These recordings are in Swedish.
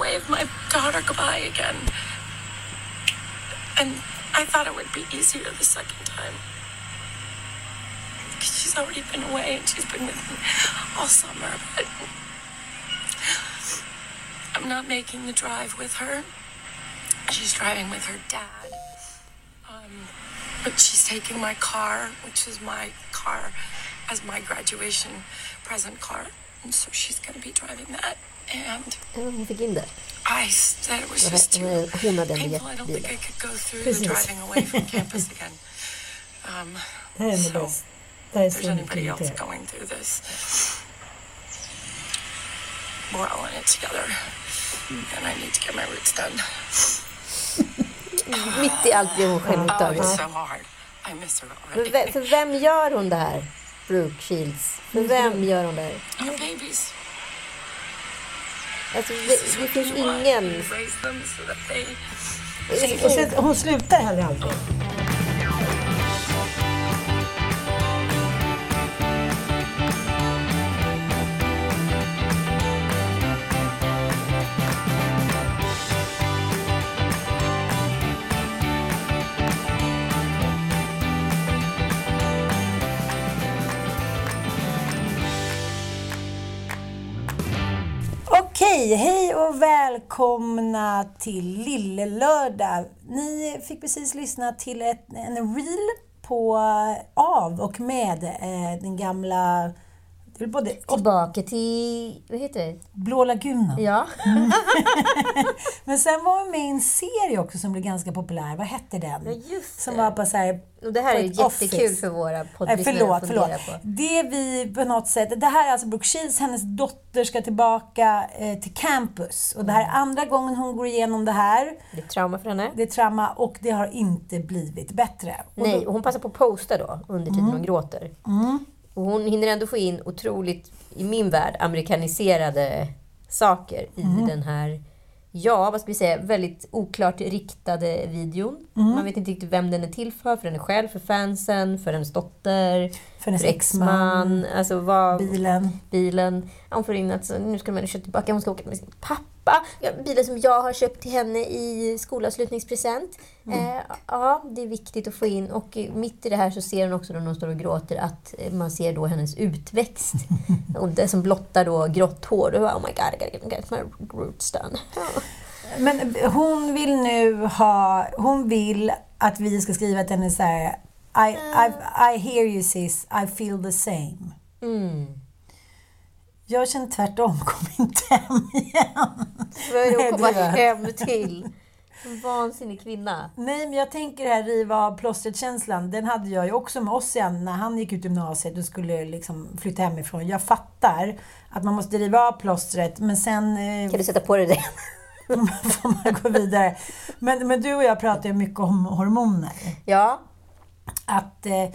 Waved my daughter goodbye again. And I thought it would be easier the second time. Because she's already been away and she's been with me all summer. But I'm not making the drive with her. She's driving with her dad. Um, but she's taking my car, which is my car, as my graduation present car. And so she's going to be driving that. And hon fick in det. I said it was just too painful. I don't think I could go through Precis. the driving away from campus again. Um, so, if there's anybody else going through this, we're all in it together. And I need to get my roots done. Mitt i allt blir hon själv Oh, upptagen. it's so hard. I miss her För, already. ve- för vem gör hon det här? Brooke Shields. För vem gör hon det här? Our babies. Alltså, det, det finns ingen... Och sen, hon slutar heller aldrig. Hej, hej och välkomna till Lille Lördag. Ni fick precis lyssna till ett, en reel på eh, av och med eh, den gamla... Det är både Tillbaka till... Vad heter det? Blå lagunen. Ja. Men sen var hon med i en serie också som blev ganska populär. Vad hette den? Ja, just Som det. var på så här... Och det här är jättekul office. för våra Nej, poddlyssnare förlåt, att förlåt. fundera på. Det vi på något sätt... Det här är alltså Brooke Shields, hennes dotter ska tillbaka eh, till campus. Och det här är andra gången hon går igenom det här. Det är trauma för henne. Det är trauma och det har inte blivit bättre. Och Nej, då- och hon passar på att posta då under tiden Mm. hon gråter. Och hon hinner ändå få in otroligt, i min värld, amerikaniserade saker i Mm. den här, ja, vad ska vi säga, väldigt oklart riktade videon. Mm. Man vet inte riktigt vem den är till för, för henne själv, för fansen, för hennes dotter, För hennes exman. Alltså vad, bilen. bilen. Hon får in att så, nu ska de köpa tillbaka, hon ska åka med sin pappa. Bilen som jag har köpt till henne i skolavslutningspresent. Eh, ja, det är viktigt att få in. Och mitt i det här så ser hon också när hon står och gråter att eh, man ser då hennes utväxt. och det som blottar då grått hår. Och, oh my god, I gotta get, my roots done. Men hon vill nu ha... Hon vill att vi ska skriva till henne så här... I, I, I hear you sis, I feel the same. Mm. Jag känner tvärtom, kom inte hem igen. För hon kommer det var- hem till en vansinnig kvinna. Nej, men jag tänker det här riva av plåstret-känslan. Den hade jag ju också med Ossian när han gick ut gymnasiet och skulle liksom flytta hemifrån. Jag fattar att man måste riva av plåstret, men sen eh, Kan du sätta på dig det? får man gå vidare. Men, men du och jag pratar ju mycket om hormoner. Ja. Att eh,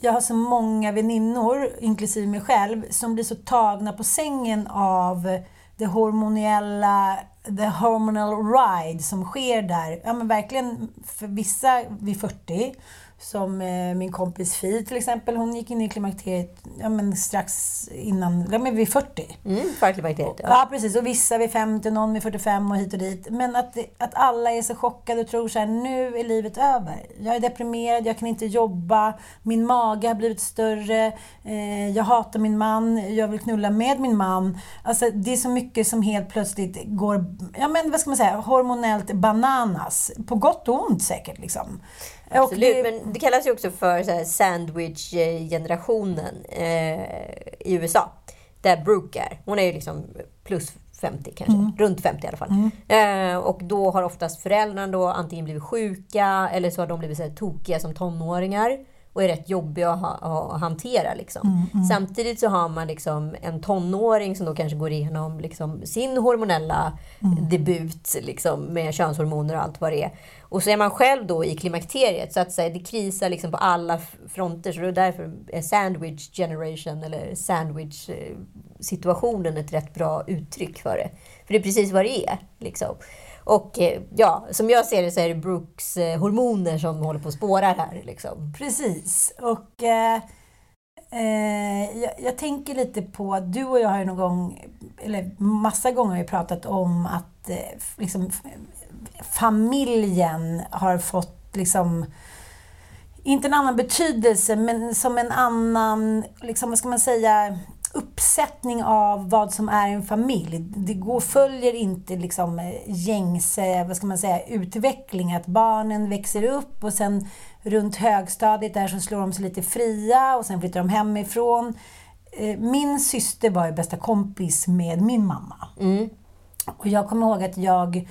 jag har så många väninnor, inklusive mig själv, som blir så tagna på sängen av det hormoniella, the hormonal ride som sker där. Ja men verkligen, för vissa vid 40 som eh, min kompis Fi till exempel, hon gick in i klimakteriet ja, men strax innan, ja, men vid 40. Mm, förklimakteriet. Ja. Ja. precis. Och vissa vid 50, någon vid 45 och hit och dit. Men att, att alla är så chockade och tror så här, nu är livet över. Jag är deprimerad, jag kan inte jobba, min mage har blivit större, eh, jag hatar min man, jag vill knulla med min man. Alltså det är så mycket som helt plötsligt går, ja men vad ska man säga, hormonellt bananas. På gott och ont säkert liksom. Absolut, det- men det kallas ju också för sandwich-generationen eh, i USA. Där Brooke är. Hon är ju liksom plus 50 kanske, Mm. runt 50 i alla fall. Eh, och då har oftast föräldrarna då antingen blivit sjuka eller så har de blivit så här tokiga som tonåringar och är rätt jobbiga att, ha, att hantera. Liksom. Samtidigt så har man liksom en tonåring som då kanske går igenom liksom sin hormonella debut liksom, med könshormoner och allt vad det är. Och så är man själv då i klimakteriet så att säga, det krisar liksom på alla fronter. Så det är därför är sandwich generation eller sandwich eh, situationen ett rätt bra uttryck för det. För det är precis vad det är. Liksom. Och eh, ja, som jag ser det så är det Brooks eh, hormoner som håller på att spåra här. Liksom. Precis. Och eh, eh, jag, jag tänker lite på, du och jag har ju någon gång, eller massa gånger har vi pratat om att eh, liksom, familjen har fått liksom inte en annan betydelse, men som en annan, liksom, vad ska man säga, uppsättning av vad som är en familj. Det går, följer inte liksom eh, gängse, vad ska man säga, utveckling. Att barnen växer upp och sen runt högstadiet där så slår de sig lite fria och sen flyttar de hemifrån. Eh, Min syster var ju bästa kompis med min mamma. Och jag kommer ihåg att jag,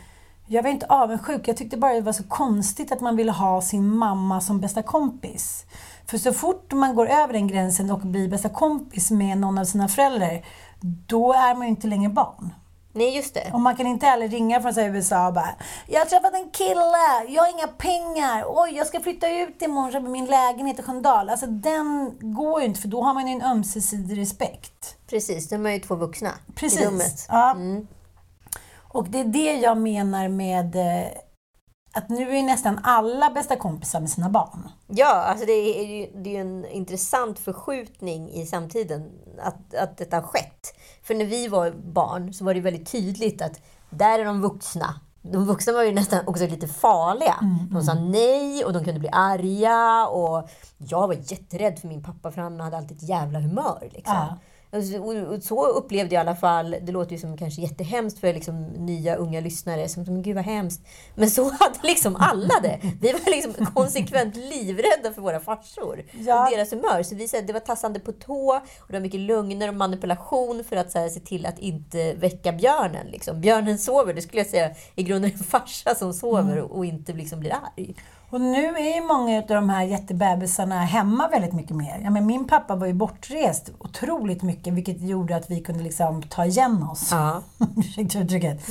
jag var inte avundsjuk, jag tyckte bara det var så konstigt att man ville ha sin mamma som bästa kompis. För så fort man går över den gränsen och blir bästa kompis med någon av sina föräldrar, då är man ju inte längre barn. Nej, just det. Och man kan inte heller ringa från så USA och bara Jag har träffat en kille, jag har inga pengar, oj jag ska flytta ut imorgon köpa min lägenhet i Sköndal. Alltså den går ju inte för då har man ju en ömsesidig respekt. Precis, de är ju två vuxna i Precis. rummet. Ja. Mm. Och det är det jag menar med eh, att nu är nästan alla bästa kompisar med sina barn. Ja, alltså det är ju det är en intressant förskjutning i samtiden att, att detta har skett. För när vi var barn så var det väldigt tydligt att där är de vuxna. De vuxna var ju nästan också lite farliga. De sa nej och de kunde bli arga. Och jag var jätterädd för min pappa för han hade alltid ett jävla humör. Liksom. Ja. Alltså, och- Så upplevde jag i alla fall, det låter ju som kanske jättehemskt för liksom nya unga lyssnare, som men gud vad hemskt. Men så hade liksom alla det. Vi var liksom konsekvent livrädda för våra farsor Ja. och deras humör. Så vi, här, det var tassande på tå och det var mycket lögner och manipulation för att så här, se till att inte väcka björnen. Liksom. Björnen sover, det skulle jag säga i grunden en farsa som sover och, och inte liksom blir arg. Och nu är ju många av de här jättebebisarna hemma väldigt mycket mer. Ja, men min pappa var ju bortrest otroligt mycket vilket gjorde att vi kunde liksom ta igen oss. Ja. Ursäkta uttrycket.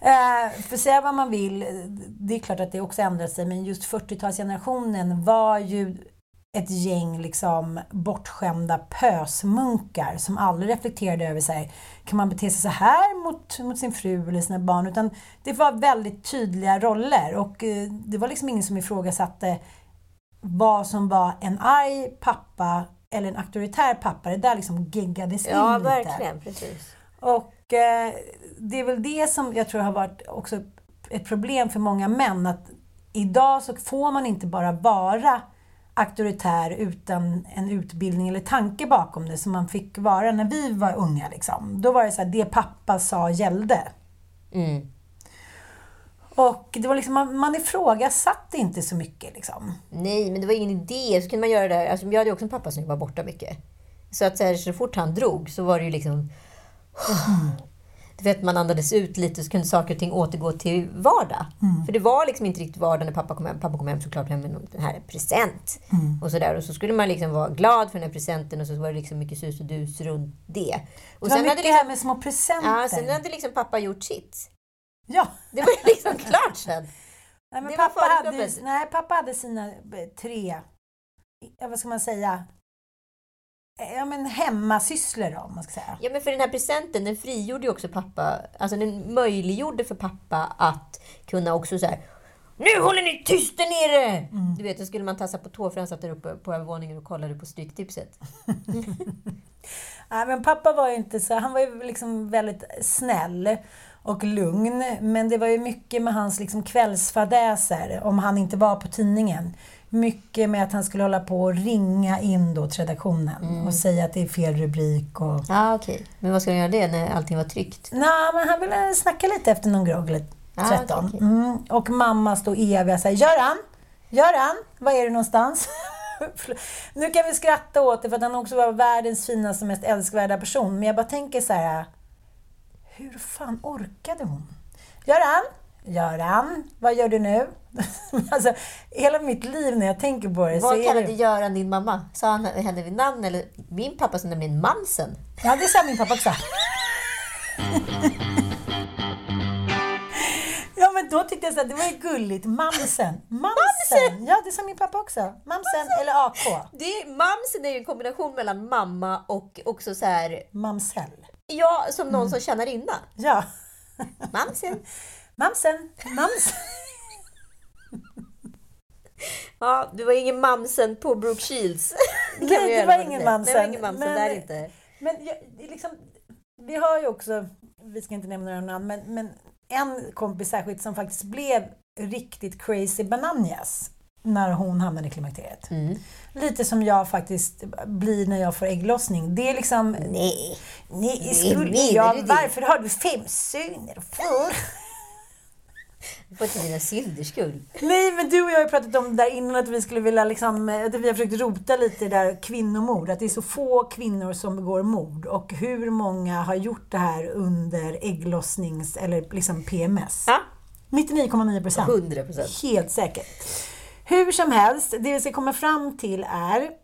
Eh, för säga vad man vill, det är klart att det också ändrat sig, men just 40-talsgenerationen var ju ett gäng liksom bortskämda pösmunkar som aldrig reflekterade över sig. Kan man bete sig så här mot, mot sin fru eller sina barn? Utan det var väldigt tydliga roller och eh, det var liksom ingen som ifrågasatte vad som var en arg pappa eller en auktoritär pappa. Det där liksom giggades Ja, in lite. verkligen. Precis. Och eh, det är väl det som jag tror har varit också ett problem för många män. Att idag så får man inte bara vara auktoritär utan en utbildning eller tanke bakom det som man fick vara när vi var unga. Liksom. Då var det så här, det pappa sa gällde. Mm. Och det var liksom, man, man ifrågasatte inte så mycket. Liksom. Nej, men det var ingen idé. Så kunde man göra det. Alltså, jag hade också en pappa som var borta mycket. Så att så, här, så fort han drog så var det ju liksom... Du vet, man andades ut lite så kunde saker och ting återgå till vardag. För det var liksom inte riktigt vardag när pappa kom hem. Pappa kom hem såklart hem med den här present. Och så där. Och så skulle man liksom vara glad för den här presenten och så var det liksom mycket sus och dus runt det. Och Det var sen mycket hade det här liksom, med små presenter. ja, sen hade liksom pappa gjort sitt. Ja. Det var liksom klart sen. Nej, pappa, hade, nej, pappa hade sina eh, tre, vad ska man säga, ja, men hemmasysslor då, om man ska säga. Ja, men för den här presenten, den frigjorde ju också pappa. Alltså den möjliggjorde för pappa att kunna också så här Nu håller ni tyst där nere! Du vet, då skulle man tassa på tå för han satt där uppe på övervåningen och kollade på Stryktipset. Nej, men pappa var ju inte så, han var ju liksom väldigt snäll och lugn. Men det var ju mycket med hans liksom kvällsfadäser, om han inte var på tidningen. Mycket med att han skulle hålla på och ringa in då till redaktionen och säga att det är fel rubrik och... Ja, okej. Men vad ska han göra det när allting var tryckt? Nej, men han ville snacka lite efter någon grogg eller Ah, 13. okej, okej. Mm. Och mamma stod eviga såhär, Göran! Göran! Var är du någonstans? nu kan vi skratta åt det för att han också var världens finaste, mest älskvärda person. Men jag bara tänker så här. Hur fan orkade hon? Göran! Göran! Vad gör du nu? alltså, hela mitt liv när jag tänker på det Vad är kallade det... Göran din mamma? Sa han henne vid namn? Eller min pappa som nämligen Mamsen. Ja, det sa min pappa också. Ja, men då tyckte jag så att det var ju gulligt. Mamsen. Mamsen! Ja, det sa min pappa också. Mamsen eller AK. Det, mamsen är ju en kombination mellan mamma och också så här, Mamsell. ja, som någon som tjänar inna. Ja. Mamsen. Mamsen. Mamsen. Ja, det var ingen Mamsen på Brooke Shields. Nej, det var ingen. Mamsen. Nej, det var ingen Mamsen Men- där inte. Men jag, liksom, vi har ju också, vi ska inte nämna några namn, men, men en kompis särskilt som faktiskt blev riktigt crazy bananas när hon hamnade i klimakteriet. Mm. Lite som jag faktiskt blir när jag får ägglossning. Det är liksom... Nej. Nej, Nej, jag, du det? varför har du fem söner? Var till dina synders skull. Nej, men du och jag har ju pratat om det där innan att vi skulle vilja liksom, eh, att vi har försökt rota lite i det där kvinnomord. Att det är så få kvinnor som begår mord. Och hur många har gjort det här under ägglossnings eller liksom PMS? Ja. 99,9 procent. 100 procent. Helt säkert. Hur som helst, det vi ska komma fram till är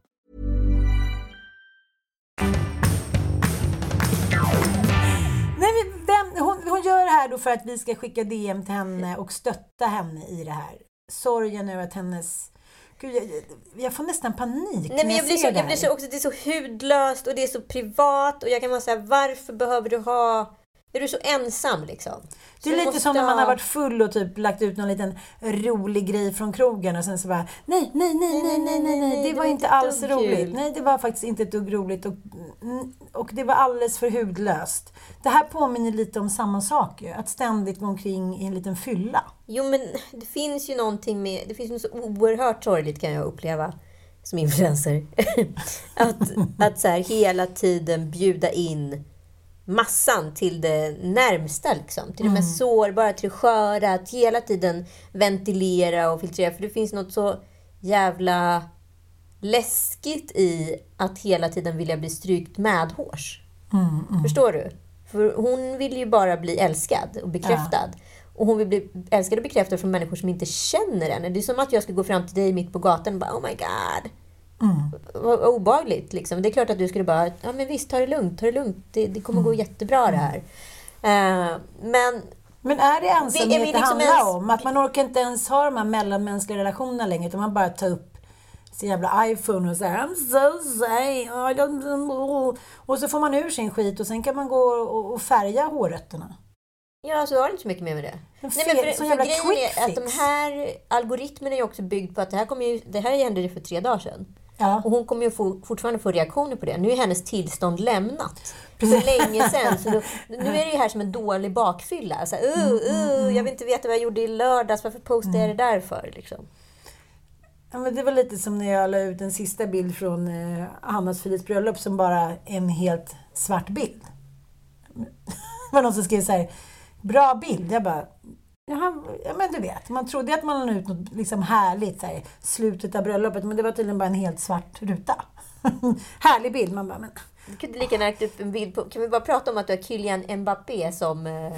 här då för att vi ska skicka DM till henne och stötta henne i det här. Sorgen över att hennes... Gud, jag, jag får nästan panik Nej, men jag blir, så, jag blir här. så också, det är så hudlöst och det är så privat och jag kan vara säga varför behöver du ha... Är du så ensam liksom? Det är lite som när man ha- har varit full och typ lagt ut någon liten rolig grej från krogen och sen så bara nej, nej, nej, nej, nej, nej, nej, det var inte alls roligt. Nej, det var faktiskt inte ett dugg roligt och, och det var alldeles för hudlöst. Det här påminner lite om samma sak ju, att ständigt gå omkring i en liten fylla. Jo, men det finns ju någonting med... Det finns något så oerhört sorgligt kan jag uppleva som influencer. att att så här, hela tiden bjuda in massan till det närmsta, liksom. till det mest sårbara, till det sköra. Att hela tiden ventilera och filtrera. För det finns något så jävla läskigt i att hela tiden vilja bli strykt medhårs. Förstår du? För hon vill ju bara bli älskad och bekräftad. Och hon vill bli älskad och bekräftad från människor som inte känner henne. Det är som att jag skulle gå fram till dig mitt på gatan och bara Oh my god. Vad obehagligt liksom. Det är klart att du skulle bara, ja men visst, ta det lugnt, ta det lugnt. Det, det kommer gå jättebra det här. Eh, men Men är det Vi- är ensamhet vi det liksom handlar ens- om? Att man orkar inte ens ha de här mellanmänskliga relationerna längre utan man bara tar upp sin jävla iPhone och säger I'm so sorry, I don't know." Och så får man ur sin skit och sen kan man gå och, färga hårrötterna. Ja, så har det inte så mycket mer med det. En Nej, men fel- för, sån för jävla grejen är att de här algoritmerna är också byggd på att det här, kommer ju, det här hände ju för tre dagar sedan. Ja. Och hon kommer ju få, fortfarande få reaktioner på det. Nu är hennes tillstånd lämnat. För länge sedan. Så då, nu är det ju här som en dålig bakfylla. Så, här, uh, uh, jag vill inte veta vad jag gjorde i lördags. Varför postade jag det där för? Liksom. Ja, men det var lite som när jag la ut en sista bild från eh, Hannas Philips bröllop som bara en helt svart bild. Det var någon som skrev så här, bra bild. Jag bara, Jaha, ja men du vet, man trodde att man la ut något liksom härligt, så här, slutet av bröllopet, men det var tydligen bara en helt svart ruta. Härlig bild. Man bara, men... Du kunde lika gärna lagt upp en bild på... Kan vi bara prata om att du har Kylian Mbappé som eh,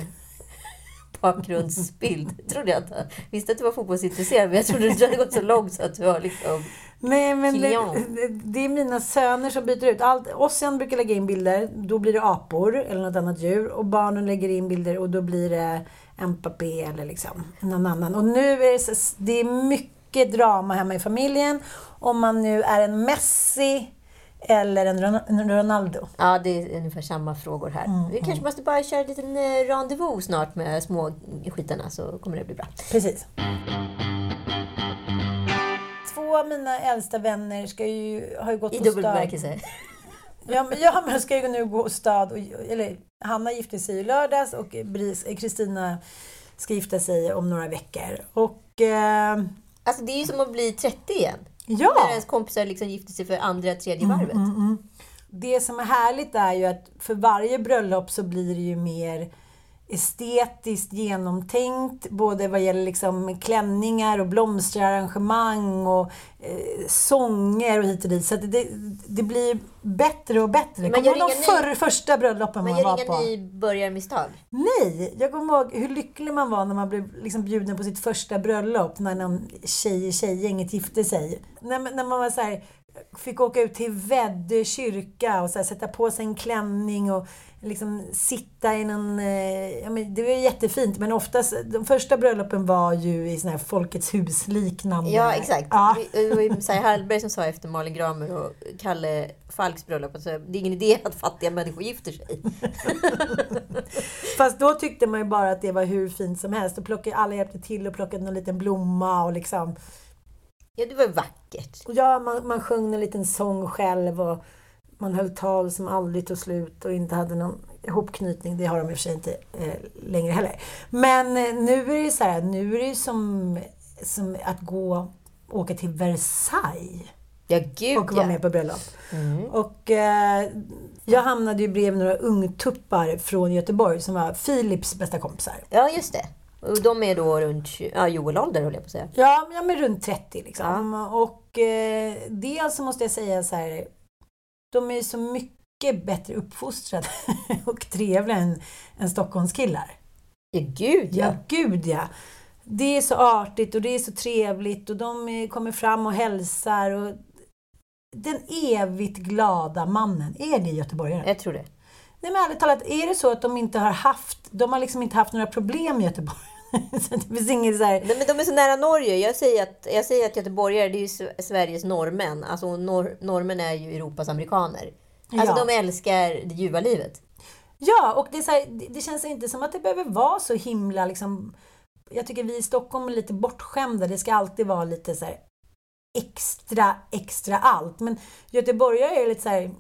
bakgrundsbild? Trodde jag inte. Visste att du var fotbollsintresserad, men jag trodde att du hade gått så långt så att du har liksom... Nej, men det, det är mina söner som byter ut. Allt, Ossian brukar lägga in bilder, då blir det apor eller något annat djur. Och barnen lägger in bilder och då blir det Mbappé eller liksom någon annan. Och nu är det, så, det är mycket drama hemma i familjen. Om man nu är en Messi eller en Ron- en Ronaldo. Ja, det är ungefär samma frågor här. Vi kanske måste bara köra en liten eh, rendezvous snart med små skitarna så kommer det bli bra. Precis. Två av mina äldsta vänner ska ju, har ju gått I dubbel bemärkelse. Ja, men jag men ska ju nu gå stad. Och, eller, Hanna gifte sig i lördags och Kristina ska gifta sig om några veckor. Och eh, Alltså det är ju som att bli 30 igen. ja, När ens kompisar liksom gifter sig för andra, tredje Mm, varvet. det som är härligt är ju att för varje bröllop så blir det ju mer estetiskt genomtänkt, både vad gäller liksom klänningar och blomsterarrangemang och eh, sånger och hit och dit. Så det, det blir bättre och bättre. Man Kommer gör du ihåg de ny- första bröllopen man, Man var gör på? inga nybörjarmisstag. Nej, jag kommer ihåg hur lycklig man var när man blev liksom bjuden på sitt första bröllop, när någon tjej i tjejgänget gifte sig. När, när man var så här, fick åka ut till Väddö kyrka och så här, sätta på sig en klänning och liksom sitta i någon... Eh, ja, men det var ju jättefint, men oftast, de första bröllopen var ju i såna här Folkets hus-liknande. Ja, exakt. Ja. Det var ju Messiah Hallberg som sa efter Malin Gramer och Kalle Falks bröllop att det är ingen idé att fattiga människor gifter sig. Fast då tyckte man ju bara att det var hur fint som helst. Och plockade, alla hjälpte till och plockade någon liten blomma och liksom... Ja, det var vackert. Ja, man, man sjöng en liten sång själv och man höll tal som aldrig tog slut och inte hade någon ihopknytning. Det har de i och för sig inte eh, längre heller. Men eh, nu är det så här, nu är det ju som, som att gå åka till Versailles Ja, gud och vara ja. med på bröllop. Och eh, jag hamnade ju bredvid några ungtuppar från Göteborg som var Philips bästa kompisar. Ja, just det. Och de är då runt ja, Joel ålder, höll jag på att säga. Ja, ja men runt 30 liksom. Och eh, dels så måste jag säga så här, de är så mycket bättre uppfostrade och trevliga än, än Stockholmskillar. Ja, gud ja. Ja, gud ja. Det är så artigt och det är så trevligt och de är, kommer fram och hälsar. Och den evigt glada mannen, är det göteborgare? Jag tror det. Nej men ärligt talat, är det så att de inte har haft, de har liksom inte haft några problem i Göteborg? så det finns inget så här, Nej, men de är så nära Norge. Jag säger att, jag säger att göteborgare det är ju Sv- Sveriges norrmän. Alltså nor, norrmän är ju Europas amerikaner. Alltså Ja. de älskar det ljuva livet. Ja, och det, här, det, det känns inte som att det behöver vara så himla liksom... Jag tycker vi i Stockholm är lite bortskämda. Det ska alltid vara lite så här extra, extra allt. Men göteborgare är lite så här...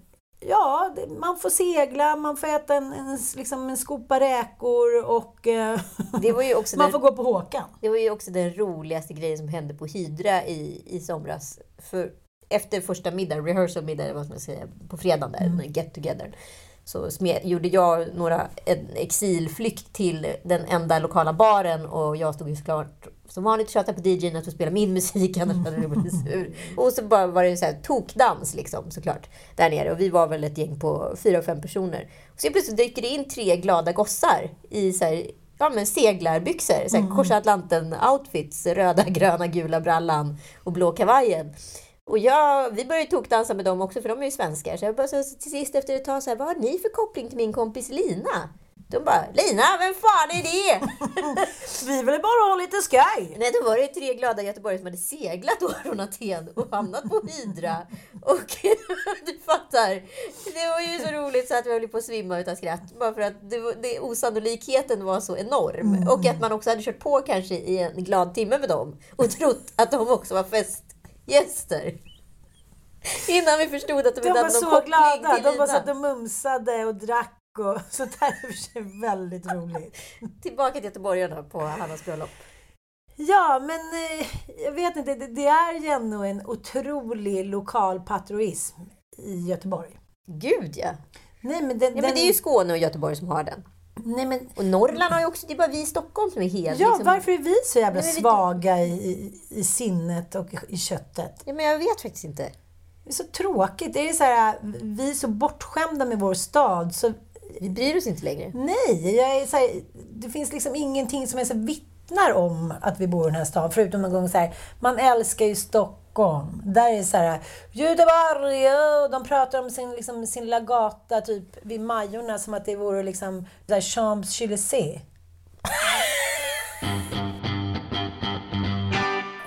Ja, man får segla, man får äta en, en, liksom en skopa räkor och eh, Det var ju också man den, får gå på Håkan. det var ju också den roligaste grejen som hände på Hydra i, i somras. För efter första middagen, rehearsal middag, vad ska man säga, på fredagen där, Mm. get together. Så gjorde jag några, en exilflykt till den enda lokala baren och jag stod ju såklart som vanligt och tjatade på DJn att få spela min musik, annars hade det blivit sur. Och så bara var det så här tokdans liksom såklart där nere och vi var väl ett gäng på fyra, fem personer. Och så plötsligt dyker det in tre glada gossar i så här, ja, men seglarbyxor, så här, korsa Atlanten-outfits, röda, gröna, gula brallan och blå kavajen. Och jag, vi började tokdansa med dem också, för de är ju svenskar. Så jag bara så till sist efter ett tag så här, vad har ni för koppling till min kompis Lina? De bara, Lina, vem fan är det? Vi vill bara ha lite skoj! Nej, då var det tre glada göteborgare som hade seglat då från Aten och hamnat på Hydra. Och du fattar, det var ju så roligt så att vi höll på att svimma utav skratt. Bara för att det, var- det, osannolikheten var så enorm. Och att man också hade kört på kanske i en glad timme med dem och trott att de också var festgäster. Innan vi förstod att de De inte var hade någon så koppling glada! till De bara Lina. satt och mumsade och drack och sånt där. Det är för sig väldigt roligt. Tillbaka till göteborgarna på Hannas bröllop. Ja, men eh, jag vet inte. Det, det är ju ändå en otrolig lokal patriotism i Göteborg. Gud ja. Nej, men, den, ja men det är ju Skåne och Göteborg som har den. Nej, men, Och Norrland har ju också, det är bara vi i Stockholm som är helt... ja, liksom, varför är vi så jävla Nej, svaga i, i, i sinnet och i köttet? Ja, men jag vet faktiskt inte. Det är så tråkigt. Det är så här, vi är så bortskämda med vår stad. Så, Vi bryr oss inte längre. nej, jag är så här, det finns liksom ingenting som är så vittnar om att vi bor i den här staden. Förutom någon gång så här, man älskar ju Stockholm. Där är det så här, Göteborg, och de pratar om sin, liksom, sin lilla gata typ vid Majorna som att det vore liksom här Champs-Élysées.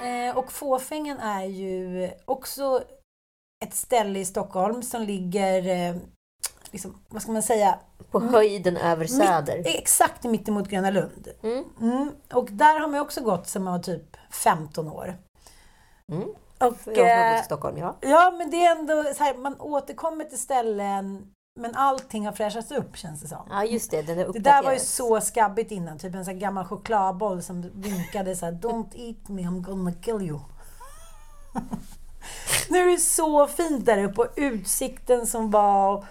Eh, och Fåfängen är ju också ett ställe i Stockholm som ligger, eh, liksom, vad ska man säga, På höjden över Söder. mitt, exakt mitt emot Gröna Lund. Mm. Mm. Och där har man också gått sedan man var typ 15 år. Mm. Och, Jag har bott eh, i Stockholm, ja. ja, men det är ändå så här, man återkommer till ställen men allting har fräschats upp känns det som. Ja, just det. Den är Det där var ju så skabbigt innan, typ en sån gammal chokladboll som vinkade så här, Don't eat me, I'm gonna kill you. nu är det så fint där uppe och utsikten som var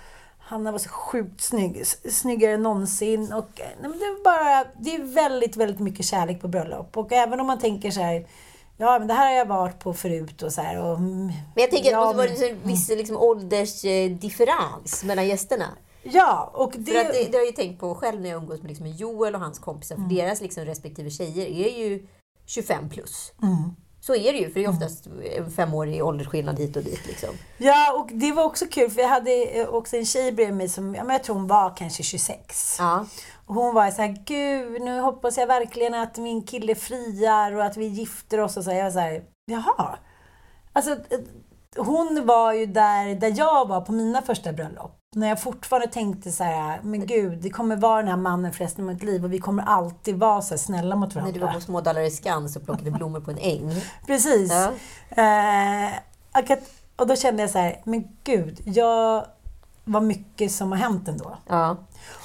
Hanna var så sjukt snygg, snyggare än någonsin. Och, eh, nej, men det, är bara, det är väldigt, väldigt mycket kärlek på bröllop. Och även om man tänker så här, ja men det här har jag varit på förut och så här. Och, mm, Men jag tänker att det ja, måste vara en viss liksom, åldersdifferens mellan gästerna. Ja, och det... För att det, det har jag ju tänkt på själv när jag umgås med liksom Joel och hans kompisar. För Mm. deras liksom respektive tjejer är ju 25 plus. Mm. Så är det ju, för det är oftast en femårig åldersskillnad hit och dit. Liksom. Ja, och det var också kul för jag hade eh, också en tjej bredvid mig som, jag tror hon var kanske 26. Ja. Och hon var så här, gud, nu hoppas jag verkligen att min kille friar och att vi gifter oss och så. Jag var så här, jaha. Alltså, eh, hon var ju där, där jag var på mina första bröllop. När jag fortfarande tänkte så här, men gud, det kommer vara den här mannen för resten av mitt liv och vi kommer alltid vara så snälla mot När varandra. du var på Smådalare Skans och plockade blommor på en äng. Precis. Ja. Eh, och, och då kände jag så här, men gud, jag vad mycket som har hänt ändå. Ja.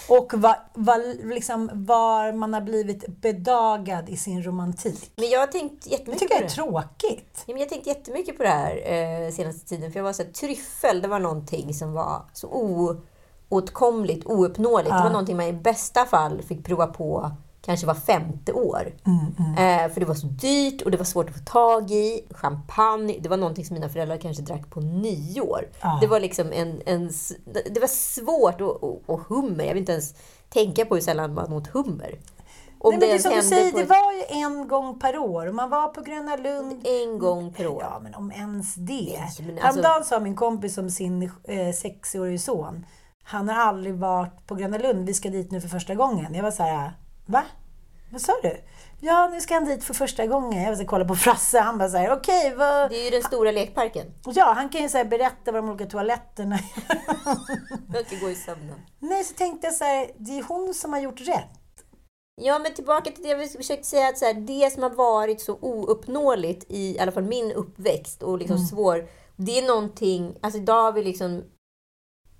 Och vad, vad, liksom, var man har blivit bedagad i sin romantik. Men jag har tänkt Jag jättemycket tycker på det är det. tråkigt. Ja, men jag har tänkt jättemycket på det här eh, senaste tiden. För jag var så här, tryffel, det var någonting som var så oåtkomligt, ouppnåeligt. Det var någonting man i bästa fall fick prova på kanske var femte år. Eh, för det var så dyrt och det var svårt att få tag i. Champagne, det var någonting som mina föräldrar kanske drack på nyår. Ja. Det var liksom en, en... Det var svårt och, och, och hummer. Jag vill inte ens tänka på hur sällan man åt hummer. Om Nej, men det ens som du säger, det ett- var ju en gång per år. Man var på Gröna Lund. en gång per år. Ja, men om ens det. Nej, alltså- Häromdagen sa min kompis om sin eh, sexårige son. Han har aldrig varit på Gröna Lund. Vi ska dit nu för första gången. Jag var så här, va? Vad sa du? Ja, nu ska han dit för första gången. Jag här, kolla på Frasse. Han bara så här, okej, vad... Det är ju den stora lekparken. Ja, han kan ju så berätta vad de olika toaletterna Jag ska gå i sömnen. Nej, så tänkte jag så här, det är hon som har gjort rätt. Ja, men tillbaka till det jag försökte säga. Att så här, det som har varit så ouppnåeligt i, i alla fall min uppväxt och liksom svår. Det är någonting, alltså idag har vi liksom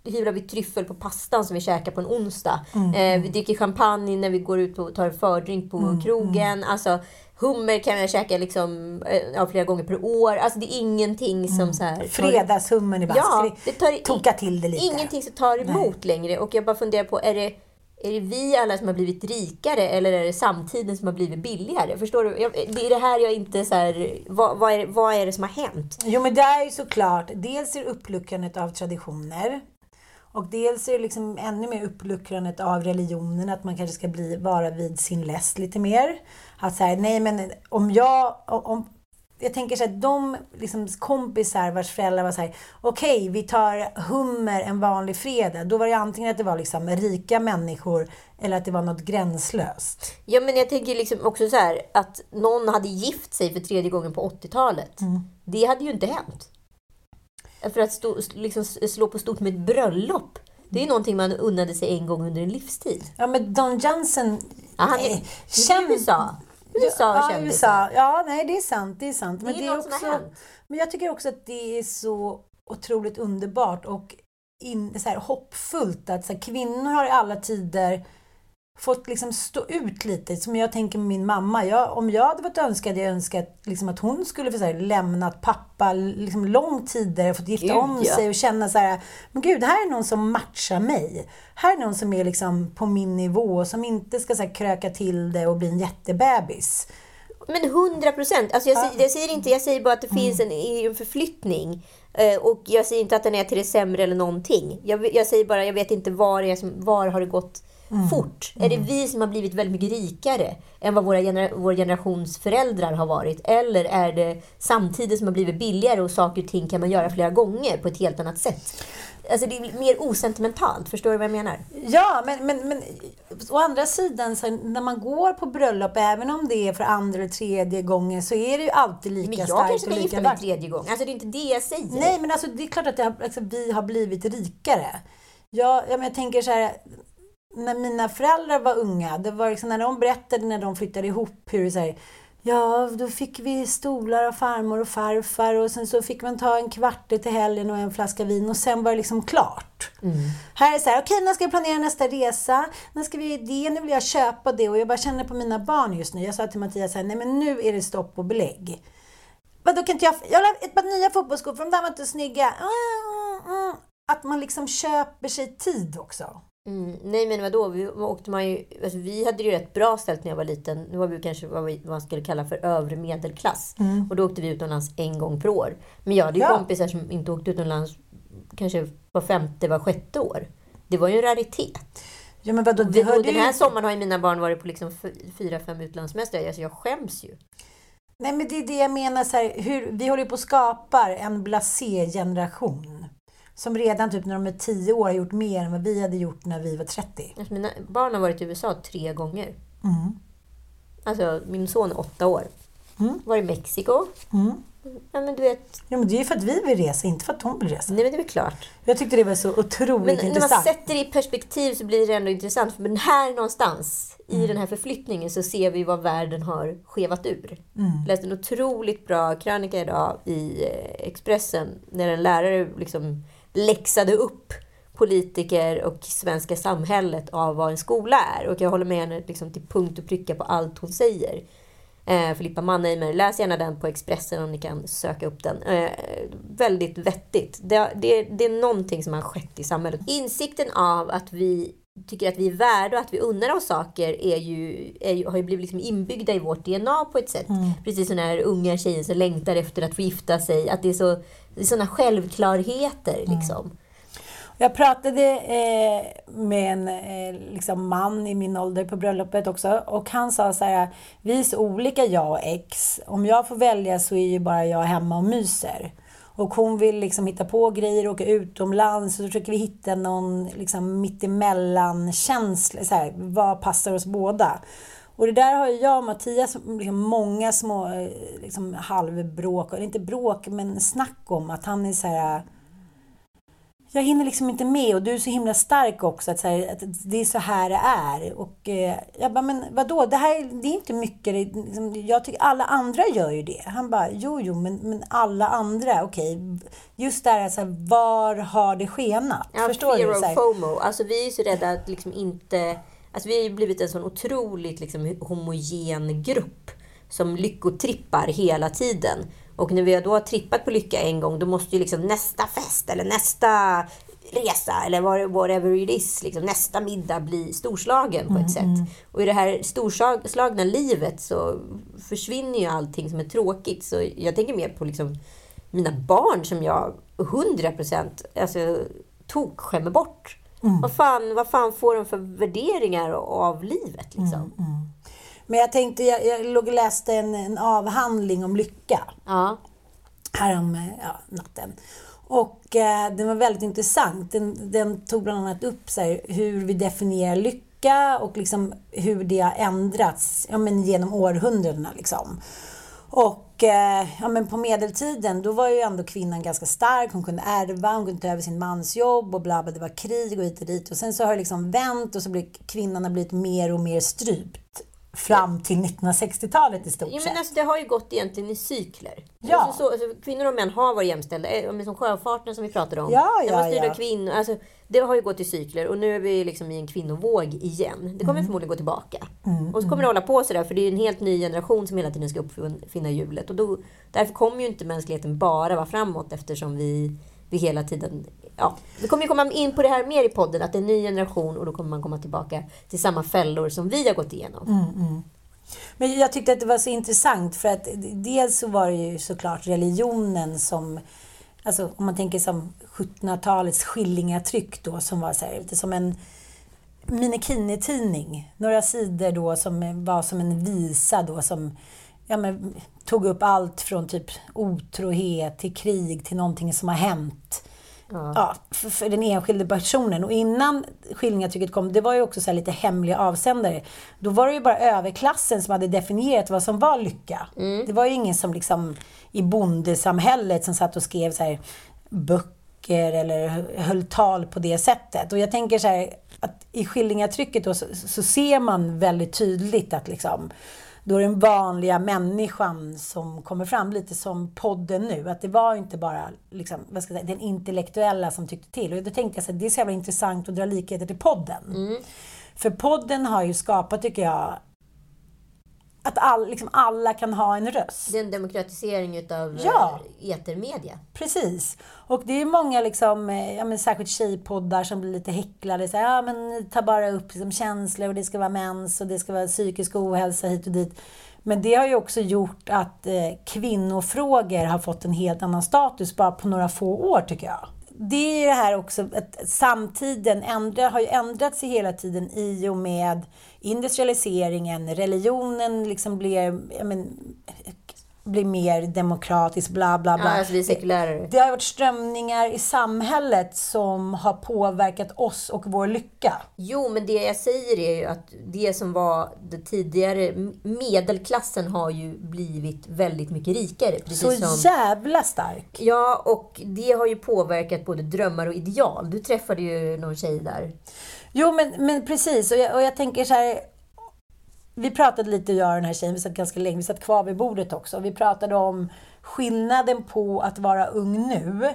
hyvlar vi tryffel på pastan som vi käkar på en onsdag. Eh, vi dricker champagne när vi går ut och tar en fördrink på krogen. Alltså, hummer kan jag käka liksom, eh, ja, flera gånger per år. Alltså det är ingenting som så här... tar- Fredagshummen i bara, Ja, det tar toka till det lite? ingenting som tar emot längre. Och jag bara funderar på, är det, är det vi alla som har blivit rikare eller är det samtiden som har blivit billigare? Förstår du? Jag, det är det här jag inte så här, vad, vad, är, vad är det som har hänt? Jo, men det är ju såklart, dels är det uppluckrandet av traditioner. Och dels är det liksom ännu mer uppluckrandet av religionen, att man kanske ska bli, vara vid sin läst lite mer. Att säga, nej men om jag, om, jag tänker så här, de liksom kompisar vars föräldrar var så här, okej vi tar hummer en vanlig fredag. Då var det antingen att det var liksom rika människor eller att det var något gränslöst. Ja, men jag tänker liksom också så här att någon hade gift sig för tredje gången på 80-talet. Det hade ju inte hänt. För att stå, liksom slå på stort med ett bröllop. Det är någonting man unnade sig en gång under en livstid. Ja men Don Johnson, Ja, han är, det är känd- USA. USA ja. USA. Ja, nej det är sant. Det är sant. Det är som har hänt. Men jag tycker också att det är så otroligt underbart och in, så här, hoppfullt att så här, kvinnor har i alla tider fått liksom stå ut lite. Som jag tänker med min mamma. Jag, om jag hade varit önskad, jag önskat liksom att hon skulle här, lämnat pappa liksom lång tidigare, fått gifta Gud, om ja. sig och känna så här, men gud, här är någon som matchar mig. Här är någon som är liksom på min nivå, som inte ska så här, kröka till det och bli en jättebebis. Men 100 procent. Alltså jag, säger- jag säger inte, jag säger bara att det finns en, en förflyttning. Eh, Och jag säger inte att den är till det sämre eller någonting. Jag, jag säger bara, jag vet inte var, som, var har det gått fort. Är det vi som har blivit väldigt mycket rikare än vad våra genera, vår generations föräldrar har varit? Eller är det samtidigt som har blivit billigare och saker och ting kan man göra flera gånger på ett helt annat sätt? Alltså det är mer osentimentalt, förstår du vad jag menar? Ja, men, men, men å andra sidan, så när man går på bröllop, även om det är för andra eller tredje gången, så är det ju alltid lika Men jag starkt kanske kan gifta mig tredje gång. Alltså det är inte det jag säger. Nej, men alltså, det är klart att har, alltså, vi har blivit rikare. Jag, jag, men jag tänker så här, när mina föräldrar var unga, det var liksom när de berättade när de flyttade ihop hur det så här, Ja, då fick vi stolar av farmor och farfar och sen så fick man ta en kvart till helgen och en flaska vin och sen var det liksom klart. Här är det så här, okej, när ska vi planera nästa resa? När ska vi det? Nu vill jag köpa det. Och jag bara känner på mina barn just nu. Jag sa till Mattias så här, nej men nu är det stopp och belägg. Vadå kan inte jag... Jag vill ha ett par nya fotbollsskor för de där var inte snygga. Mm, mm. Att man liksom köper sig tid också. Mm, nej men vadå, vi åkte man ju, alltså, vi hade det ju rätt bra ställt när jag var liten. Nu var vi kanske vad vi- vad man skulle kalla för övre medelklass. Och då åkte vi utomlands en gång per år. Men jag hade ju Ja. kompisar som inte åkte utomlands kanske var femte, var sjätte år. Det var ju en raritet. Ja men vadå, det och den ju... här sommaren har ju mina barn varit på liksom fyra, fem utlandssemestrar. Alltså jag skäms ju. Nej men det är det jag menar så här, hur, vi håller ju på att skapa en blasé-generation. Som redan typ när de är 10 år har gjort mer än vad vi hade gjort när vi var 30. Alltså mina barn har varit i USA tre gånger. Mm. Alltså min son är åtta år. Mm. Var i Mexiko. Mm. Ja men du vet, Ja men det är ju för att vi vill resa, inte för att hon vill resa. nej men det är klart. Jag tyckte det var så otroligt Men när man intressant. sätter det i perspektiv så blir det ändå intressant. För men här någonstans, Mm. i den här förflyttningen, så ser vi vad världen har skevat ur. Mm. Jag läste en otroligt bra krönika idag i eh, Expressen, när en lärare liksom läxade upp politiker och svenska samhället av vad en skola är. Och jag håller med henne liksom till punkt och pricka på allt hon säger. Eh, Filippa Mannheimer, läs gärna den på Expressen om ni kan söka upp den. Eh, väldigt vettigt. Det, det, det är någonting som har skett i samhället. Insikten av att vi tycker att vi är värda och att vi unnar oss saker är ju, är ju, har ju blivit liksom inbyggda i vårt DNA på ett sätt. Precis som den här unga tjejen som längtar efter att få gifta sig. Att det är, så, det är sådana självklarheter. Liksom. Jag pratade eh, med en eh, liksom man i min ålder på bröllopet också och han sa så här, vi är så olika jag och ex. Om jag får välja så är ju bara jag hemma och myser. Och hon vill liksom hitta på grejer, åka utomlands och så försöker vi hitta någon liksom mittemellan känsla. Så här, vad passar oss båda? Och det där har ju jag och Mattias liksom många små eh, liksom halvbråk, eller inte bråk, men snack om att han är så här jag hinner liksom inte med och du är så himla stark också. Att, här, att det är så här det är. Och eh, jag bara, men vadå? Det här det är inte mycket. Det, liksom, jag tycker alla andra gör ju det. Han bara, jo, jo, men, men alla andra, okej. Just det här, så här, var har det skenat? Ja, Förstår fear du? Så of FOMO. Alltså vi är så rädda att liksom inte... Alltså vi har ju blivit en sån otroligt liksom homogen grupp som lyckotrippar hela tiden. Och när vi då har trippat på lycka en gång, då måste ju liksom nästa fest eller nästa resa eller what- whatever it is, liksom, nästa middag bli storslagen på ett sätt. Och i det här storslagna livet så försvinner ju allting som är tråkigt. Så jag tänker mer på liksom mina barn som jag 100% alltså, tok skämmer bort. Vad, fan, vad fan får de för värderingar av livet? Liksom? Men jag tänkte, jag, jag låg och läste en, en avhandling om lycka. Ja. härom eh, ja, natten. Och eh, den var väldigt intressant. Den, den tog bland annat upp så här, hur vi definierar lycka och liksom hur det har ändrats ja, men genom århundradena. Liksom. Och eh, ja, men på medeltiden då var ju ändå kvinnan ganska stark. Hon kunde ärva, hon kunde ta över sin mans jobb och bla bla. Det var krig och hit och dit. Och sen så har det liksom vänt och så blir kvinnan har blivit mer och mer strypt. Fram till 1960-talet i stort Ja, men alltså, det har ju gått egentligen i cykler. Ja. Alltså, så, alltså, kvinnor och män har varit jämställda. Eh, Som sjöfarten som vi pratade om. Ja, Den ja, var styrd ja. av kvinnor. Alltså, det har ju gått i cykler och nu är vi liksom i en kvinnovåg igen. Det Mm. kommer förmodligen gå tillbaka. och så kommer det hålla på sådär för det är en helt ny generation som hela tiden ska uppfinna hjulet. Och då, därför kommer ju inte mänskligheten bara vara framåt eftersom vi, vi hela tiden... Ja, vi kommer ju komma in på det här mer i podden, att det är en ny generation och då kommer man komma tillbaka till samma fällor som vi har gått igenom. Mm. mm. Men jag tyckte att det var så intressant för att dels så var det ju såklart religionen som, alltså om man tänker som 1700-talets skillingatryck då som var så här, lite som en minikinitidning. Några sidor då som var som en visa då som ja, men, tog upp allt från typ otrohet till krig till någonting som har hänt. Ja. för, för den enskilde personen. Och innan skillingatrycket kom, det var ju också så lite hemliga avsändare. Då var det ju bara överklassen som hade definierat vad som var lycka. Det var ju ingen som liksom i bondesamhället som satt och skrev så här böcker eller höll tal på det sättet. Och jag tänker så här att i skillingatrycket då så, så ser man väldigt tydligt att liksom då är den vanliga människan som kommer fram, lite som podden nu. Att det var inte bara liksom, vad ska jag säga, den intellektuella som tyckte till. Och då tänkte jag att det är så jävla intressant att dra likheter till podden. För podden har ju skapat, tycker jag, att all, liksom alla kan ha en röst. Det är en demokratisering utav Ja. eh, etermedia. Precis. Och det är många, liksom, eh, ja, men särskilt tjejpoddar som blir lite häcklade. Så här, ja, men ta bara upp liksom, känslor och det ska vara mens och det ska vara psykisk ohälsa hit och dit. Men det har ju också gjort att eh, kvinnofrågor har fått en helt annan status bara på några få år tycker jag. Det är ju det här också att samtiden ändra, har ju ändrats hela tiden i och med industrialiseringen, religionen liksom blev men, blir mer demokratisk, bla bla bla. Ja, alltså det är sekulärare. Det har varit strömningar i samhället som har påverkat oss och vår lycka. Jo, men det jag säger är ju att det som var det tidigare, medelklassen har ju blivit väldigt mycket rikare. Precis Så som, jävla stark. Ja, och det har ju påverkat både drömmar och ideal. Du träffade ju någon tjej där. Jo, men, men precis. Och jag, och jag tänker så här. Vi pratade lite, jag och den här tjejen, vi satt ganska länge, vi satt kvar vid bordet också. Vi pratade om skillnaden på att vara ung nu.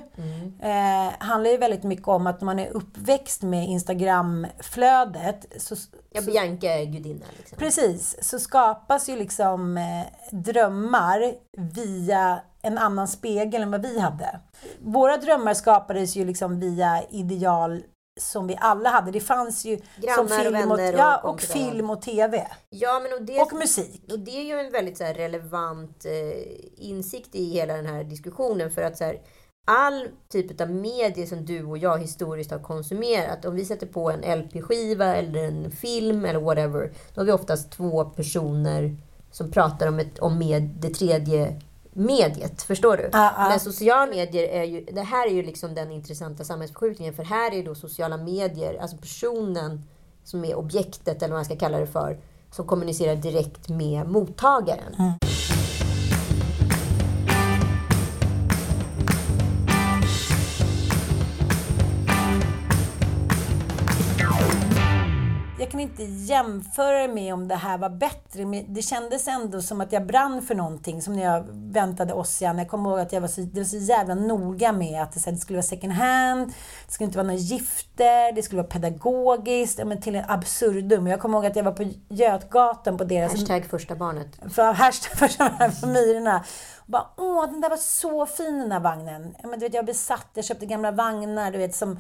Eh, handlar ju väldigt mycket om att man är uppväxt med Instagramflödet så, Ja, Bianca är gudinna. Liksom. Precis, så skapas ju liksom eh, drömmar via en annan spegel än vad vi hade. Våra drömmar skapades ju liksom via ideal som vi alla hade. Det fanns ju Grannar som film och, och ja, och film och TV. Ja, men och, det, Och musik. Och det är ju en väldigt så här, relevant eh, insikt i hela den här diskussionen. För att så här, all typ av medier som du och jag historiskt har konsumerat. Om vi sätter på en LP-skiva eller en film eller whatever. Då har vi oftast två personer som pratar om, ett, om med, det tredje mediet. Förstår du? Ja, ja. Men sociala medier är ju, det här är ju liksom den intressanta samhällsförskjutningen. För här är ju då sociala medier, alltså personen som är objektet eller vad man ska kalla det för, som kommunicerar direkt med mottagaren. Jag kan inte jämföra med om det här var bättre, men det kändes ändå som att jag brann för någonting. Som när jag väntade Ossian. Jag kommer ihåg att jag var så, det var så jävla noga med att det, så här, det skulle vara second hand, det skulle inte vara några gifter, det skulle vara pedagogiskt, men till en absurdum. Jag kommer ihåg att jag var på Götgatan på deras Hashtag första barnet. för hashtag för de här för myrorna. Bara, åh, den där var så fin den där vagnen. Ja, men du vet, jag besatt. Jag köpte gamla vagnar, du vet, som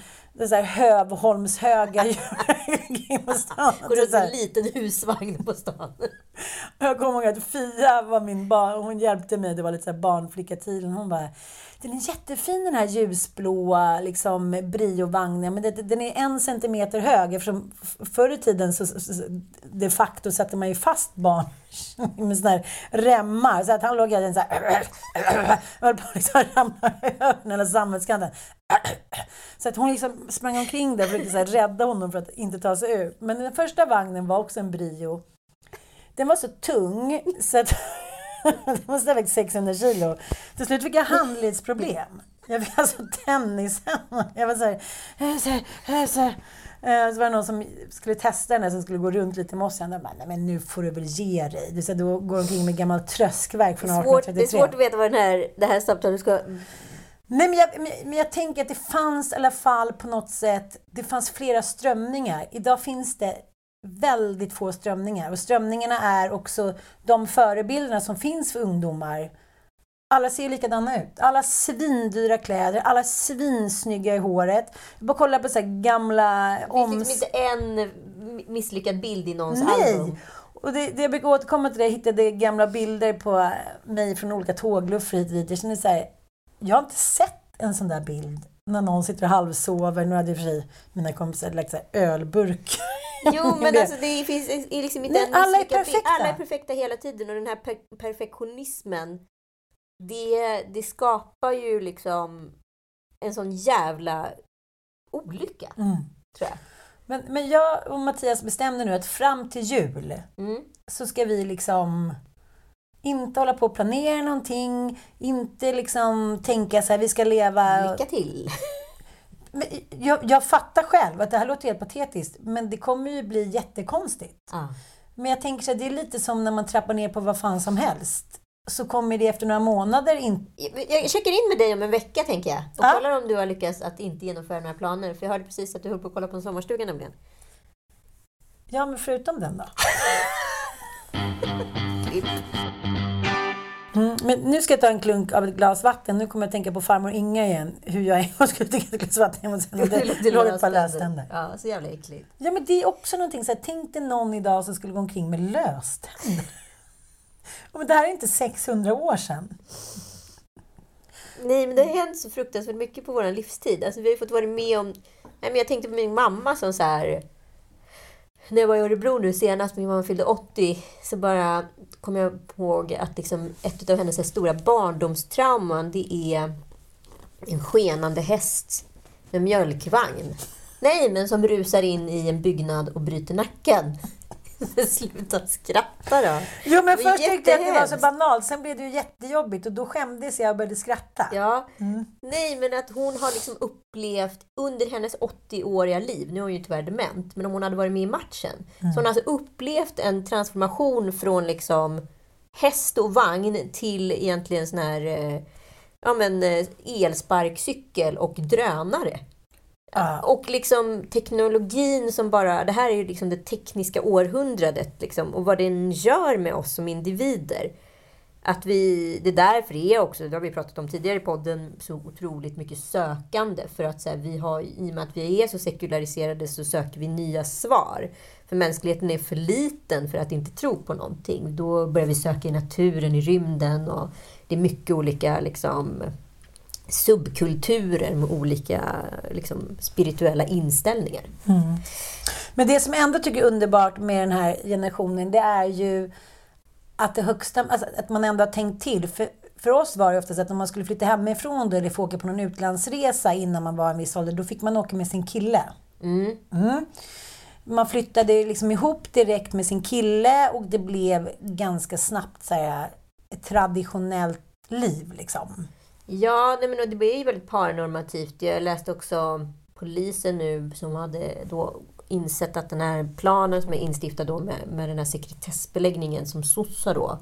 så här Hövholmshöga i Gamla stan. Går runt en liten husvagn på stan. Jag kommer ihåg att Fia var min barn, hon hjälpte mig, det var lite så här barnflicka-tiden. Hon bara, den är jättefin den här ljusblåa liksom, Brio-vagnen, men det, den är en centimeter hög eftersom förr i tiden så, så, så de facto satte man ju fast barn med sådana här remmar. Så att han låg hela tiden såhär. höll på att liksom ramla över hela sammetskanten. Så att hon liksom sprang omkring där och försökte så här rädda honom för att inte ta sig ut. Men den första vagnen var också en Brio. Den var så tung så att den måste ha vägt 600 kilo. Till slut fick jag handledsproblem. Jag fick alltså tennishämmar. Jag var så här, eh, så här, så här. Så var det någon som skulle testa den där som skulle gå runt lite med oss. Jag bara, nej men nu får du väl ge dig. Du säger, då går omkring med gammalt tröskverk från Det är, svårt, det 1833. är svårt att veta vad den här, det här samtalet ska... Nej, men jag, men jag tänker att det fanns i alla fall på något sätt, det fanns flera strömningar. Idag finns det väldigt få strömningar och strömningarna är också de förebilderna som finns för ungdomar. Alla ser likadana ut. Alla svindyra kläder, alla svinsnygga i håret. Jag bara kolla på så gamla Det finns oms... liksom inte en misslyckad bild i någons Nej! album. Och det, det, jag brukar återkomma till det. Jag hittade gamla bilder på mig från olika tågluffar hit och dit. Jag känner så här, jag har inte sett en sån där bild när någon sitter och halvsover. Nu hade i och för sig mina kompisar lagt så ölburk. Jo, men alltså det finns är liksom inte Nej, en alla är perfekta. Alla är perfekta hela tiden och den här per perfektionismen det, det skapar ju liksom en sån jävla olycka, Mm. tror jag. Men, men jag och Mattias bestämde nu att fram till jul Mm. så ska vi liksom inte hålla på och planera någonting, inte liksom tänka så här, vi ska leva... Lycka till! Men jag, jag fattar själv att det här låter helt patetiskt, men det kommer ju bli jättekonstigt. Ah. Men jag tänker så här, det är lite som när man trappar ner på vad fan som helst. Så kommer det efter några månader inte... Jag checkar in med dig om en vecka, tänker jag. Och Ja. kollar om du har lyckats att inte genomföra några planer. För jag hörde precis att du höll på att kolla på en sommarstuga nämligen. Ja, men förutom den då? Mm, men nu ska jag ta en klunk av ett glas vatten. Nu kommer jag tänka på farmor Inga igen. Hur jag en gång skulle dricka ett glas vatten och sen det, det låg ett par löständer. Ja, så jävla äckligt. Ja, men det är också någonting så här, tänk dig någon idag som skulle gå omkring med löständer. Ja, Men det här är inte 600 år sedan. Nej, men det har hänt så fruktansvärt mycket på vår livstid. Alltså, vi har fått vara med om... Nej, men jag tänkte på min mamma som så här... När jag var i Örebro nu senast, min mamma fyllde 80, så bara kom jag ihåg att liksom ett av hennes stora barndomstrauman, det är en skenande häst med mjölkvagn. Nej, men som rusar in i en byggnad och bryter nacken. Sluta skratta då! Jo, men först tyckte jag att det var så banalt. Sen blev det ju jättejobbigt och då skämdes jag och började skratta. Ja. Nej, men att hon har liksom upplevt under hennes 80-åriga liv, nu är hon ju tyvärr dement, men om hon hade varit med i matchen, så hon har alltså upplevt en transformation från liksom häst och vagn till egentligen sån här eh, ja, men, eh, elsparkcykel och drönare. Ja. Och liksom teknologin som bara, det här är ju liksom det tekniska århundradet liksom, och vad den gör med oss som individer. Att vi, det är därför det är också, det har vi pratat om tidigare i podden, så otroligt mycket sökande. För att så här, vi har, i och med att vi är så sekulariserade så söker vi nya svar. För mänskligheten är för liten för att inte tro på någonting. Då börjar vi söka i naturen, i rymden och det är mycket olika liksom, subkulturer med olika liksom, spirituella inställningar. Men det som jag ändå tycker är underbart med den här generationen, det är ju att det högsta, alltså att man ändå har tänkt till. För, för oss var det oftast att om man skulle flytta hemifrån då, eller få åka på någon utlandsresa innan man var en viss ålder, då fick man åka med sin kille. Mm. Mm. Man flyttade liksom ihop direkt med sin kille och det blev ganska snabbt så här, ett traditionellt liv. Liksom. Ja, nej, men det blir ju väldigt paranormativt. Jag läste också polisen nu som hade då insett att den här planen som är instiftad då med, med den här sekretessbeläggningen som sossar då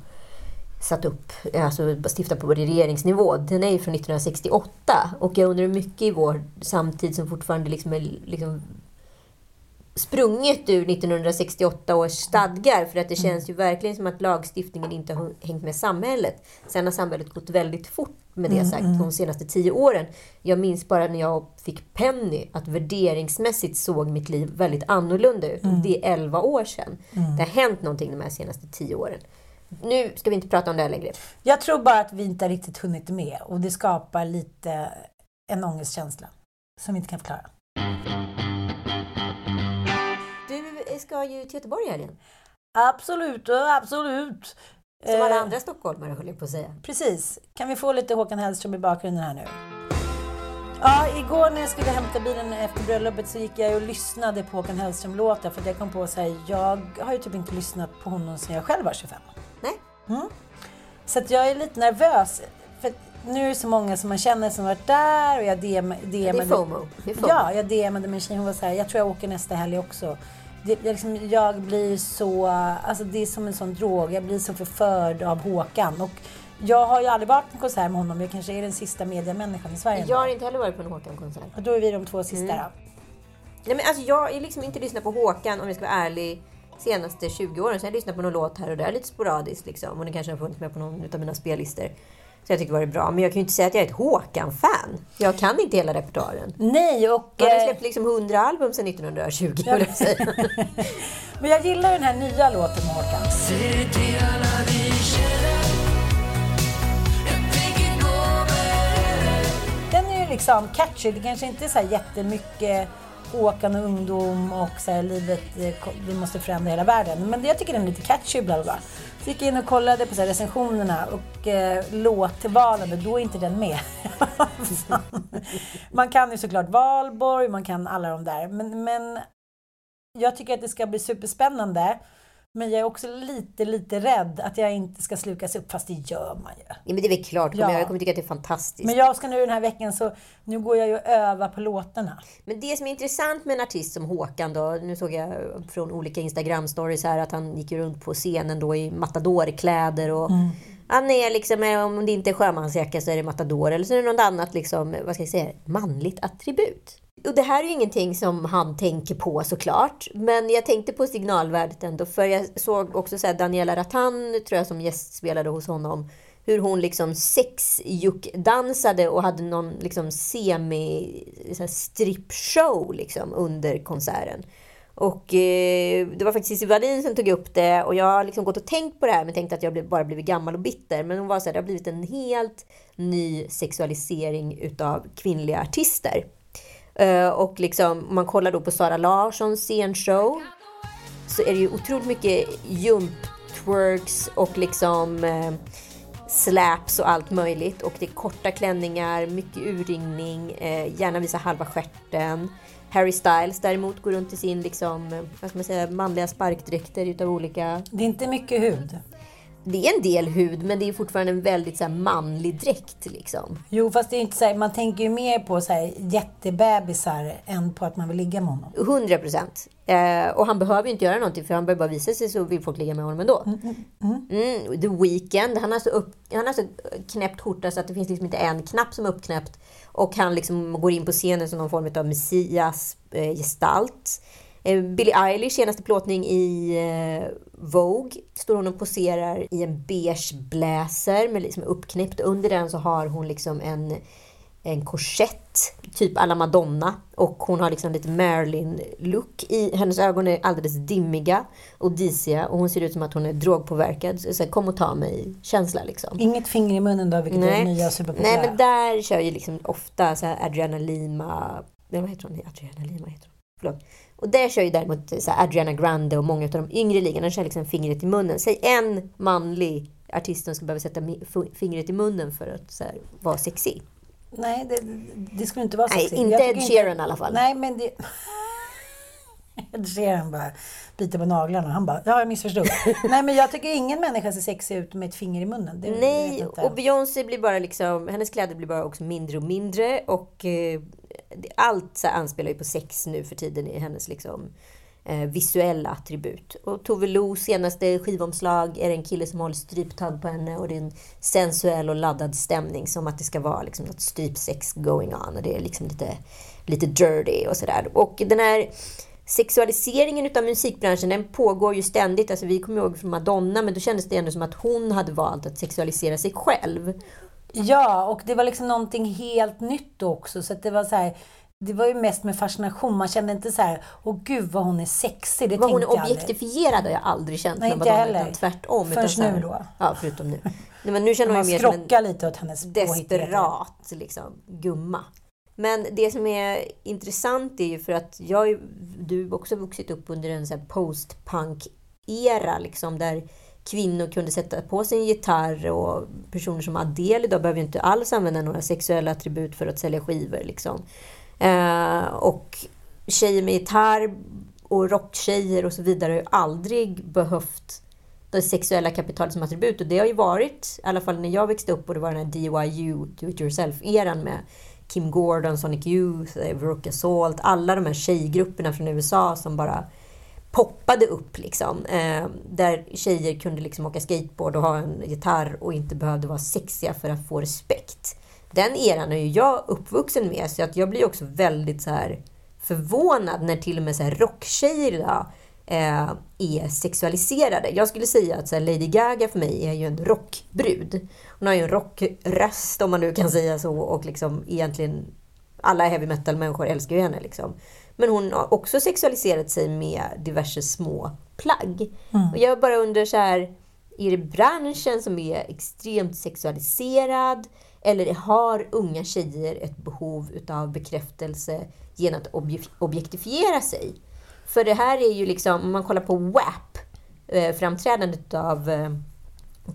satt upp, alltså stiftat på regeringsnivå, den är ju från 1968. Och jag undrar hur mycket i vår samtid som fortfarande liksom är liksom sprunget ur 1968 års stadgar. För att det känns ju verkligen som att lagstiftningen inte har hängt med samhället. Sen har samhället gått väldigt fort med det sagt de senaste tio åren. Jag minns bara när jag fick Penny att värderingsmässigt såg mitt liv väldigt annorlunda ut. Och det är 11 år sedan. Det har hänt någonting de här senaste tio åren. Nu ska vi inte prata om det här längre. Jag tror bara att vi inte har riktigt hunnit med och det skapar lite en ångestkänsla som vi inte kan förklara. Ska ju till Göteborg i helgen. Absolut, absolut. Som alla Eh, andra stockholmare höll jag på att säga. Precis. Kan vi få lite Håkan Hellström i bakgrunden här nu? Ja, igår när jag skulle hämta bilen efter bröllopet så gick jag och lyssnade på Håkan Hellström-låtar för att jag kom på att säga jag har ju typ inte lyssnat på honom sedan jag själv var 25. Nej? Mm. Så att jag är lite nervös. För nu är det så många som man känner som varit där och jag DM, DMade... Det är FOMO. Det är FOMO. Ja, jag DMade med en tjej. Hon var så här, jag tror jag åker nästa helg också. Det, jag, liksom, jag blir så, alltså det är som en sån drog. Jag blir så förförd av Håkan. Och jag har ju aldrig varit på en konsert med honom. Jag kanske är den sista mediamänniskan i Sverige. Jag har inte heller varit på en Håkan-konsert. Och då är vi de två sista Mm. då. Nej, men alltså, jag har liksom inte lyssnat på Håkan, om jag ska vara ärlig, senaste 20 åren. Så jag har lyssnat på någon låt här och där, lite sporadiskt. Liksom. Och det kanske har funnits med på någon av mina spellistor. Så jag tyckte det var bra. Men jag kan ju inte säga att jag är ett Håkan-fan. Jag kan inte hela repertoaren. Nej, och... Han har eh, släppt liksom 100 album sedan 1920, vill jag säga. Men jag gillar den här nya låten med Håkan. Den är ju liksom catchy. Det kanske inte är så här jättemycket Håkan och ungdom och så här, livet, eh, vi måste förändra hela världen. Men jag tycker den är lite catchy, bla bla bla. Så gick jag in och kollade på så här, recensionerna och eh, men då är inte den med. man kan ju såklart Valborg, man kan alla de där. Men, men jag tycker att det ska bli superspännande. Men jag är också lite, lite rädd att jag inte ska slukas upp, fast det gör man ju. Ja, men det är väl klart. Ja. Jag kommer tycka att det är fantastiskt. Men jag ska nu den här veckan så nu går jag ju och övar på låtarna. Men det som är intressant med en artist som Håkan då, nu såg jag från olika Instagram-stories här att han gick runt på scenen då i matadorkläder och han är liksom, eh, om det inte är sjömansjacka så är det matador eller så är det något annat liksom, vad ska jag säga, manligt attribut. Och det här är ju ingenting som han tänker på såklart, men jag tänkte på signalvärdet ändå, för jag såg också så här Daniela Rattan, tror jag, som gästspelade hos honom, hur hon liksom sexjuckdansade och hade någon liksom semi-strippshow liksom under konserten. Och eh, det var faktiskt Cissi Wallin som tog upp det och jag har liksom gått och tänkt på det här men tänkt att jag bara blivit gammal och bitter. Men hon var så här, det har blivit en helt ny sexualisering utav kvinnliga artister. Eh, och liksom, om man kollar då på Sara Larssons scenshow så är det ju otroligt mycket jump twerks och liksom eh, slaps och allt möjligt. Och det är korta klänningar, mycket urringning, eh, gärna visa halva stjärten. Harry Styles däremot går runt i sin liksom, eh, vad ska man säga, manliga sparkdräkter utav olika... Det är inte mycket hud. Det är en del hud men det är fortfarande en väldigt så här, manlig dräkt liksom. Jo, fast det är inte så här, man tänker ju mer på så här, jättebebisar än på att man vill ligga med honom. 100 procent. Eh, och han behöver ju inte göra någonting för han behöver bara visa sig så vill folk ligga med honom ändå. Mm, The Weeknd, han har så, upp, han har så knäppt skjorta så att det finns liksom inte en knapp som är uppknäppt. Och han liksom går in på scenen som någon form av Messias eh, gestalt. Eh, Billie Eilish senaste plåtning i eh, Vogue står hon och poserar i en beige blazer med liksom uppknäppt. Under den så har hon liksom en en korsett, typ alla Madonna. Och hon har liksom lite Marilyn-look. I, hennes ögon är alldeles dimmiga och disiga och hon ser ut som att hon är drogpåverkad. Så, här, kom och ta mig-känsla liksom. Inget finger i munnen då, vilket är det nya superpopulära. Nej, men där kör ju liksom ofta så här Adriana Lima... Nej, vad heter hon? Adriana Lima heter hon. Förlåt. Och där kör ju däremot så här Adriana Grande och många av de yngre ligorna kör liksom fingret i munnen. Säg en manlig artist som ska behöva sätta fingret i munnen för att här, vara sexig. Nej, det, det skulle inte vara Nej, sexigt. inte Jag Ed Sheeran i alla fall. Nej, men det... Ed Sheeran bara biter på naglarna. Han bara, ja, jag missförstod. Nej, men jag tycker ingen människa ser sexig ut med ett finger i munnen. Det, Nej, inte. och Beyoncé blir bara liksom, hennes kläder blir bara också mindre och mindre och eh, allt så anspelar ju på sex nu för tiden i hennes liksom eh, visuella attribut. Och Tove Los senaste skivomslag är det en kille som håller stryptag på henne och det är en sensuell och laddad stämning som att det ska vara liksom något strypsex going on och det är liksom lite, lite dirty och sådär. Och den här sexualiseringen av musikbranschen den pågår ju ständigt. Alltså vi kommer ihåg från Madonna men då kändes det ändå som att hon hade valt att sexualisera sig själv. Ja, och det var liksom någonting helt nytt också. Så det var så här, det var ju mest med fascination. Man kände inte så här, åh gud vad hon är sexig. Det Vad hon är objektifierad har jag aldrig känt Nej, med Madonna, heller. utan tvärtom. Förrän utan här- nu då. Ja, förutom nu. Nej, men nu känner Man ju mer som en lite åt hennes desperat liksom, gumma. Men det som är intressant är ju för att jag, du också vuxit upp under en post-punk-era liksom, där kvinnor kunde sätta på sig en gitarr och personer som Adele idag behöver ju inte alls använda några sexuella attribut för att sälja skivor. Liksom. Eh, och tjejer med gitarr och rocktjejer och så vidare har ju aldrig behövt det sexuella kapitalet som attribut. Och det har ju varit, i alla fall när jag växte upp, och det var den här DIY, do it yourself-eran med Kim Gordon, Sonic Youth, Veruca Salt, alla de här tjejgrupperna från USA som bara poppade upp. Liksom, eh, där tjejer kunde liksom åka skateboard och ha en gitarr och inte behövde vara sexiga för att få respekt. Den eran är ju jag uppvuxen med, så att jag blir också väldigt så här förvånad när till och med så här rocktjejer idag eh, är sexualiserade. Jag skulle säga att så här, Lady Gaga för mig är ju en rockbrud. Hon har ju en rockröst, om man nu kan säga så, och liksom egentligen alla heavy metal-människor älskar ju henne. Liksom. Men hon har också sexualiserat sig med diverse små plagg. Mm. Och jag bara undrar så här, är det branschen som är extremt sexualiserad? Eller har unga tjejer ett behov utav bekräftelse genom att objektifiera sig? För det här är ju liksom, om man kollar på WAP, eh, framträdandet av eh,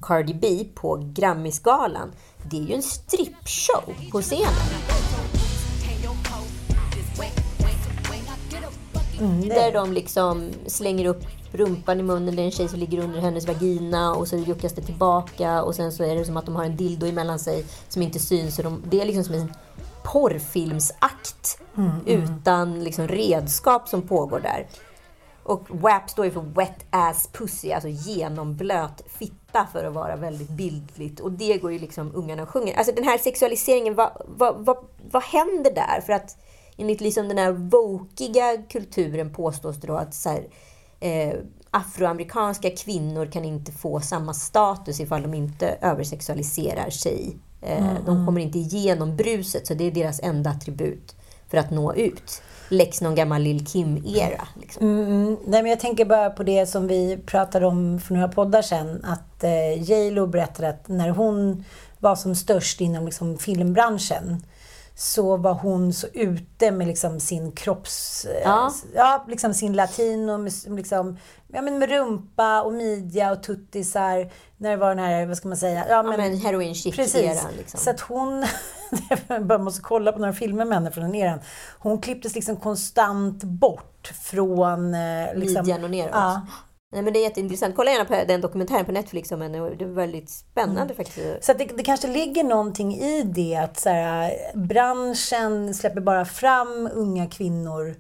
Cardi B på Grammisgalan. Det är ju en strippshow på scenen. Mm, där de liksom slänger upp rumpan i munnen. Det är en tjej som ligger under hennes vagina och så juckas det tillbaka och sen så är det som att de har en dildo emellan sig som inte syns. Så de, det är liksom som en porrfilmsakt mm, mm. utan liksom redskap som pågår där. Och WAP står ju för Wet Ass Pussy, alltså genomblöt fitta för att vara väldigt bildligt. Och det går ju liksom ungarna och sjunger. Alltså den här sexualiseringen, vad, vad, vad, vad händer där? För att enligt liksom den här vokiga kulturen påstås det då att så här, eh, afroamerikanska kvinnor kan inte få samma status ifall de inte översexualiserar sig. Eh, mm. De kommer inte igenom bruset, så det är deras enda attribut för att nå ut. Lex någon gammal Lil Kim-era. Liksom. Mm, mm, nej, men jag tänker bara på det som vi pratade om för några poddar sedan. Att eh, J Lo berättade att när hon var som störst inom liksom, filmbranschen så var hon så ute med liksom sin kropps... Ja. ja liksom sin latino, med, liksom, ja, men med rumpa och midja och tuttisar. När det var den här, vad ska man säga? Ja, men, ja, men heroin Precis. Liksom. Så att hon... jag måste kolla på några filmer med henne från den eran. Hon klipptes liksom konstant bort från... Eh, liksom, Midjan och neråt. Ja. Nej, men det är jätteintressant. Kolla gärna på den dokumentären på Netflix om henne. Det är väldigt spännande mm. faktiskt. Så det, det, kanske ligger någonting i det att så här, branschen släpper bara fram unga kvinnor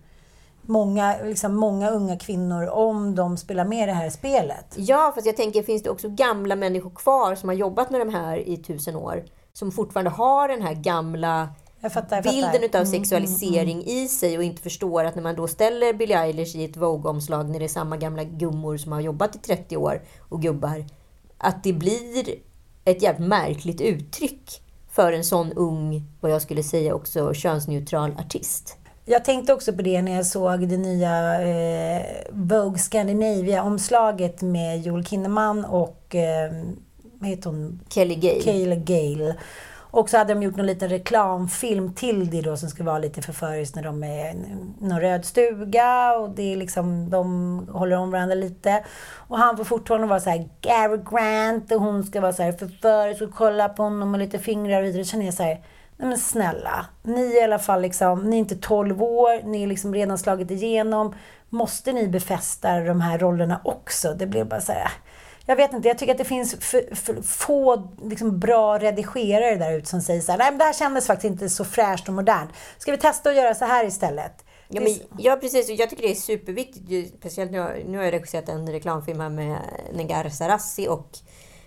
många, liksom många unga kvinnor om de spelar med i det här spelet. Ja, fast jag tänker, finns det också gamla människor kvar som har jobbat med de här i tusen år? Som fortfarande har den här gamla jag fattar, jag bilden fattar. utav mm, sexualisering mm, mm, i sig och inte förstår att när man då ställer Billie Eilish i ett Vogue-omslag när det är samma gamla gummor som har jobbat i 30 år och gubbar. Att det blir ett jävligt märkligt uttryck för en sån ung, vad jag skulle säga också könsneutral artist. Jag tänkte också på det när jag såg det nya eh, Vogue Scandinavia-omslaget med Joel Kinnaman och eh, vad heter hon? Kelly Gale. Kelly Gale. Och så hade de gjort någon liten reklamfilm till det då som skulle vara lite förföriskt när de är i någon röd stuga och det är liksom, de håller om varandra lite. Och han får fortfarande vara så här Gary Grant och hon ska vara så här förförisk och kolla på honom med lite fingrar och vidare. Då känner jag så här, nej men snälla. Ni är i alla fall liksom, ni är inte 12 år, ni är liksom redan slagit igenom. Måste ni befästa de här rollerna också? Det blev bara så här, jag vet inte, jag tycker att det finns för, för få liksom, bra redigerare där ute som säger så här, nej men det här kändes faktiskt inte så fräscht och modernt. Ska vi testa att göra så här istället? Ja, men, ja precis. Jag tycker det är superviktigt. Speciellt nu, nu har jag regisserat en reklamfilm här med Negar Sarassi och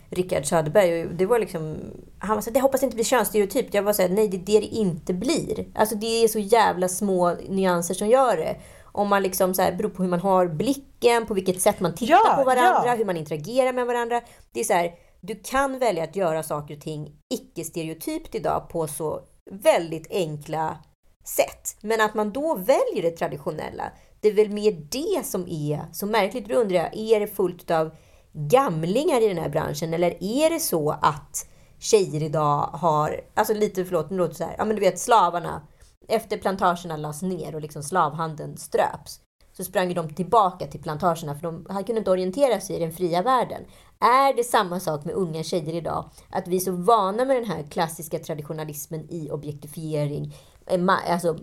Rickard Söderberg. det var liksom, han var så det hoppas inte blir könsstereotypt. Jag var så nej det är det det inte blir. Alltså det är så jävla små nyanser som gör det. Om man liksom så här, beror på hur man har blicken, på vilket sätt man tittar ja, på varandra, ja. hur man interagerar med varandra. Det är så här, du kan välja att göra saker och ting icke-stereotypt idag på så väldigt enkla sätt. Men att man då väljer det traditionella, det är väl mer det som är så märkligt. Då undrar jag, är det fullt av gamlingar i den här branschen eller är det så att tjejer idag har, alltså lite, förlåt, nu låter det så här, ja men du vet slavarna efter plantagerna lades ner och liksom slavhandeln ströps så sprang de tillbaka till plantagerna för de kunde inte orientera sig i den fria världen. Är det samma sak med unga tjejer idag? Att vi är så vana med den här klassiska traditionalismen i objektifiering, eh, alltså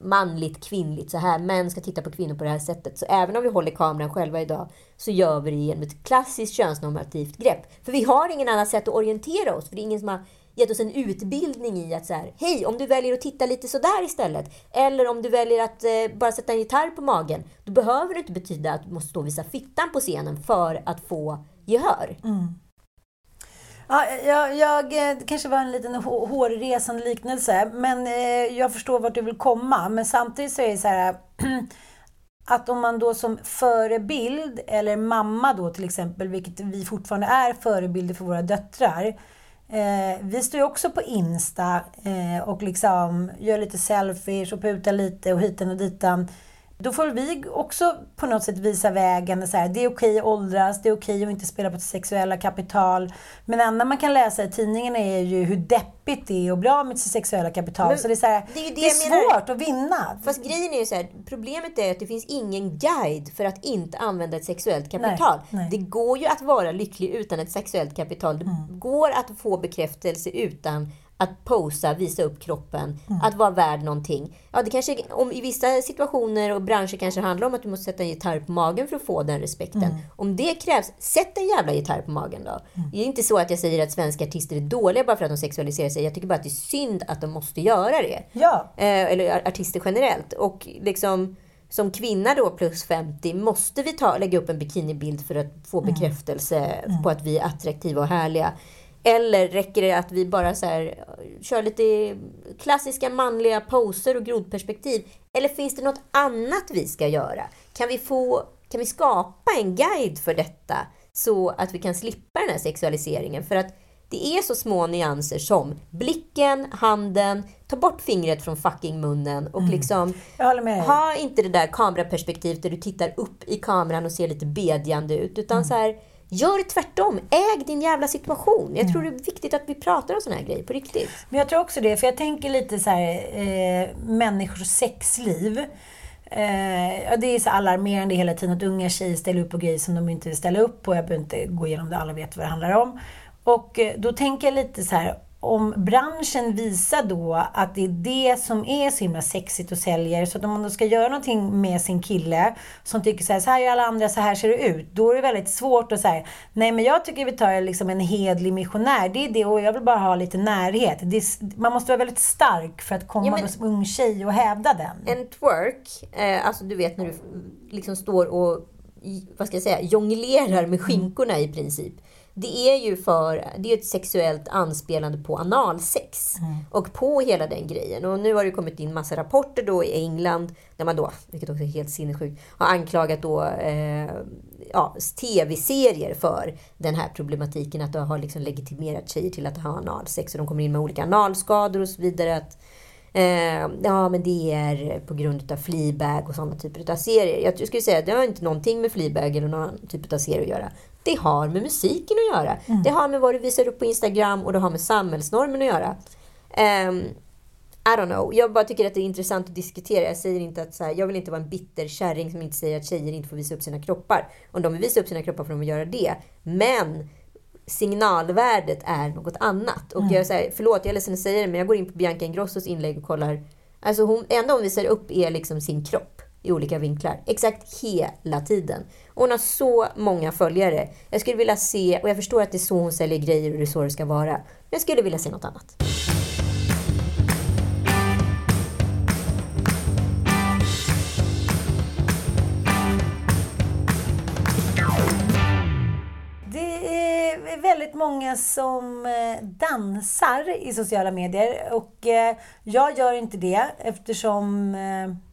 manligt, kvinnligt, så här, män ska titta på kvinnor på det här sättet. Så även om vi håller kameran själva idag så gör vi det genom ett klassiskt könsnormativt grepp. För vi har ingen annat sätt att orientera oss, för det är ingen som har gett oss en utbildning i att så här, hej, om du väljer att titta lite sådär istället, eller om du väljer att eh, bara sätta en gitarr på magen, då behöver det inte betyda att du måste stå och visa fittan på scenen för att få gehör. Mm. Ja, jag, jag, det kanske var en liten hårresande liknelse, men eh, jag förstår vart du vill komma. Men samtidigt så är det så här att om man då som förebild, eller mamma då till exempel, vilket vi fortfarande är förebilder för våra döttrar. Eh, vi står ju också på Insta eh, och liksom gör lite selfies och putar lite och hiten och ditan. Då får vi också på något sätt visa vägen. Så här, det är okej att åldras, det är okej att inte spela på sitt sexuella kapital. Men det enda man kan läsa i tidningarna är ju hur deppigt det är att bli av med sitt sexuella kapital. Men så det är, så här, det är det det är svårt att vinna. Fast grejen är ju så här, problemet är att det finns ingen guide för att inte använda ett sexuellt kapital. Nej, nej. Det går ju att vara lycklig utan ett sexuellt kapital. Det Mm. går att få bekräftelse utan att posa, visa upp kroppen, Mm. att vara värd någonting. Ja, det kanske, om, I vissa situationer och branscher kanske det handlar om att du måste sätta en gitarr på magen för att få den respekten. Mm. Om det krävs, sätt en jävla gitarr på magen då. Det är inte så att jag säger att svenska artister är dåliga bara för att de sexualiserar sig. Jag tycker bara att det är synd att de måste göra det. Ja. Eh, eller ar- artister generellt. Och liksom som kvinna då plus 50 måste vi ta, lägga upp en bikinibild för att få bekräftelse på att vi är attraktiva och härliga. Eller räcker det att vi bara så här, kör lite klassiska manliga poser och grodperspektiv? Eller finns det något annat vi ska göra? Kan vi, få, kan vi skapa en guide för detta så att vi kan slippa den här sexualiseringen? För att det är så små nyanser som blicken, handen, ta bort fingret från fucking munnen och liksom håller med dig. ha inte det där kameraperspektivet där du tittar upp i kameran och ser lite bedjande ut. Utan så här, gör tvärtom. Äg din jävla situation. Jag tror det är viktigt att vi pratar om såna här grejer på riktigt. Men jag tror också det, för jag tänker lite så här, eh, människors sexliv. Eh, det är så alarmerande hela tiden att unga tjejer ställer upp på grejer som de inte vill ställa upp på. Jag behöver inte gå igenom det, alla vet vad det handlar om. Och eh, då tänker jag lite så här, om branschen visar då att det är det som är så himla sexigt och säljer, så att om man då ska göra någonting med sin kille som tycker så här, så här gör alla andra, så här ser det ut. Då är det väldigt svårt att säga, nej men jag tycker vi tar liksom en hedlig missionär, det är det och jag vill bara ha lite närhet. Är, man måste vara väldigt stark för att komma Ja, men- som ung tjej och hävda den. En twerk, eh, alltså du vet när du liksom står och vad ska jag säga, jonglerar med skinkorna i princip. Det är ju för, det är ett sexuellt anspelande på analsex. Och på hela den grejen. Och nu har det kommit in massa rapporter då i England, där man då, vilket också är helt sinnessjukt, har anklagat då eh, ja, tv-serier för den här problematiken. Att de har liksom legitimerat tjejer till att ha analsex. Och de kommer in med olika analskador och så vidare. Att, Eh, ja, men det är på grund av Fleabag och sådana typer av serier. Jag skulle säga att det har inte någonting med Fleabag eller någon typ av serie att göra. Det har med musiken att göra. Det har med vad du visar upp på Instagram och det har med samhällsnormen att göra. Ehm, I don't know. Jag bara tycker att det är intressant att diskutera. Jag säger inte att så här, jag vill inte vara en bitter kärring som inte säger att tjejer inte får visa upp sina kroppar. Om de vill visa upp sina kroppar får de göra det. Men signalvärdet är något annat. Och jag säger, förlåt, jag är ledsen att säga det, men jag går in på Bianca Ingrossos inlägg och kollar. Alltså hon, enda hon visar upp är liksom sin kropp i olika vinklar. Exakt hela tiden. Hon har så många följare. Jag skulle vilja se, och jag förstår att det är så hon säljer grejer och det är så det ska vara. Men jag skulle vilja se något annat. Det är väldigt många som eh, dansar i sociala medier och eh, jag gör inte det eftersom eh,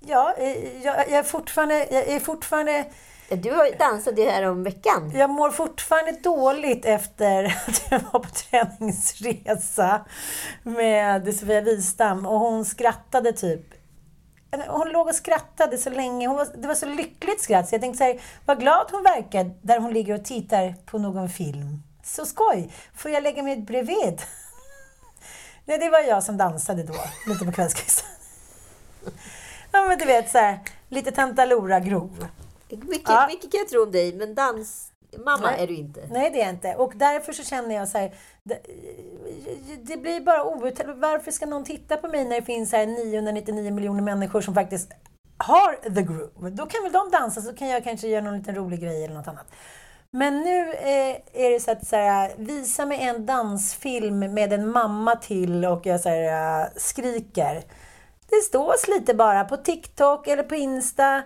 Ja, jag, jag är fortfarande, jag är fortfarande Du har dansat det här om veckan. jag mår fortfarande dåligt efter att jag var på träningsresa med Sofia Wistam och hon skrattade typ hon låg och skrattade så länge. Hon var, det var så lyckligt skratt så jag tänkte så här, vad glad hon verkar där hon ligger och tittar på någon film. Så skoj! Får jag lägga mig bredvid? Nej, det var jag som dansade då, lite på kvällskvisten. Ja, men du vet så här, lite tantalora-grov. Mycket, Ja. mycket kan jag tro om dig, men dans... Mamma är du inte. Nej, det är jag inte. Och därför så känner jag så här, d- det blir bara outhärdligt. Varför ska någon titta på mig när det finns här 999 miljoner människor som faktiskt har the groove? Då kan väl de dansa, så kan jag kanske göra någon liten rolig grej eller något annat. Men nu eh, är det så att så här, visa mig en dansfilm med en mamma till och jag så här, eh, skriker. Det stås lite bara på TikTok eller på Insta.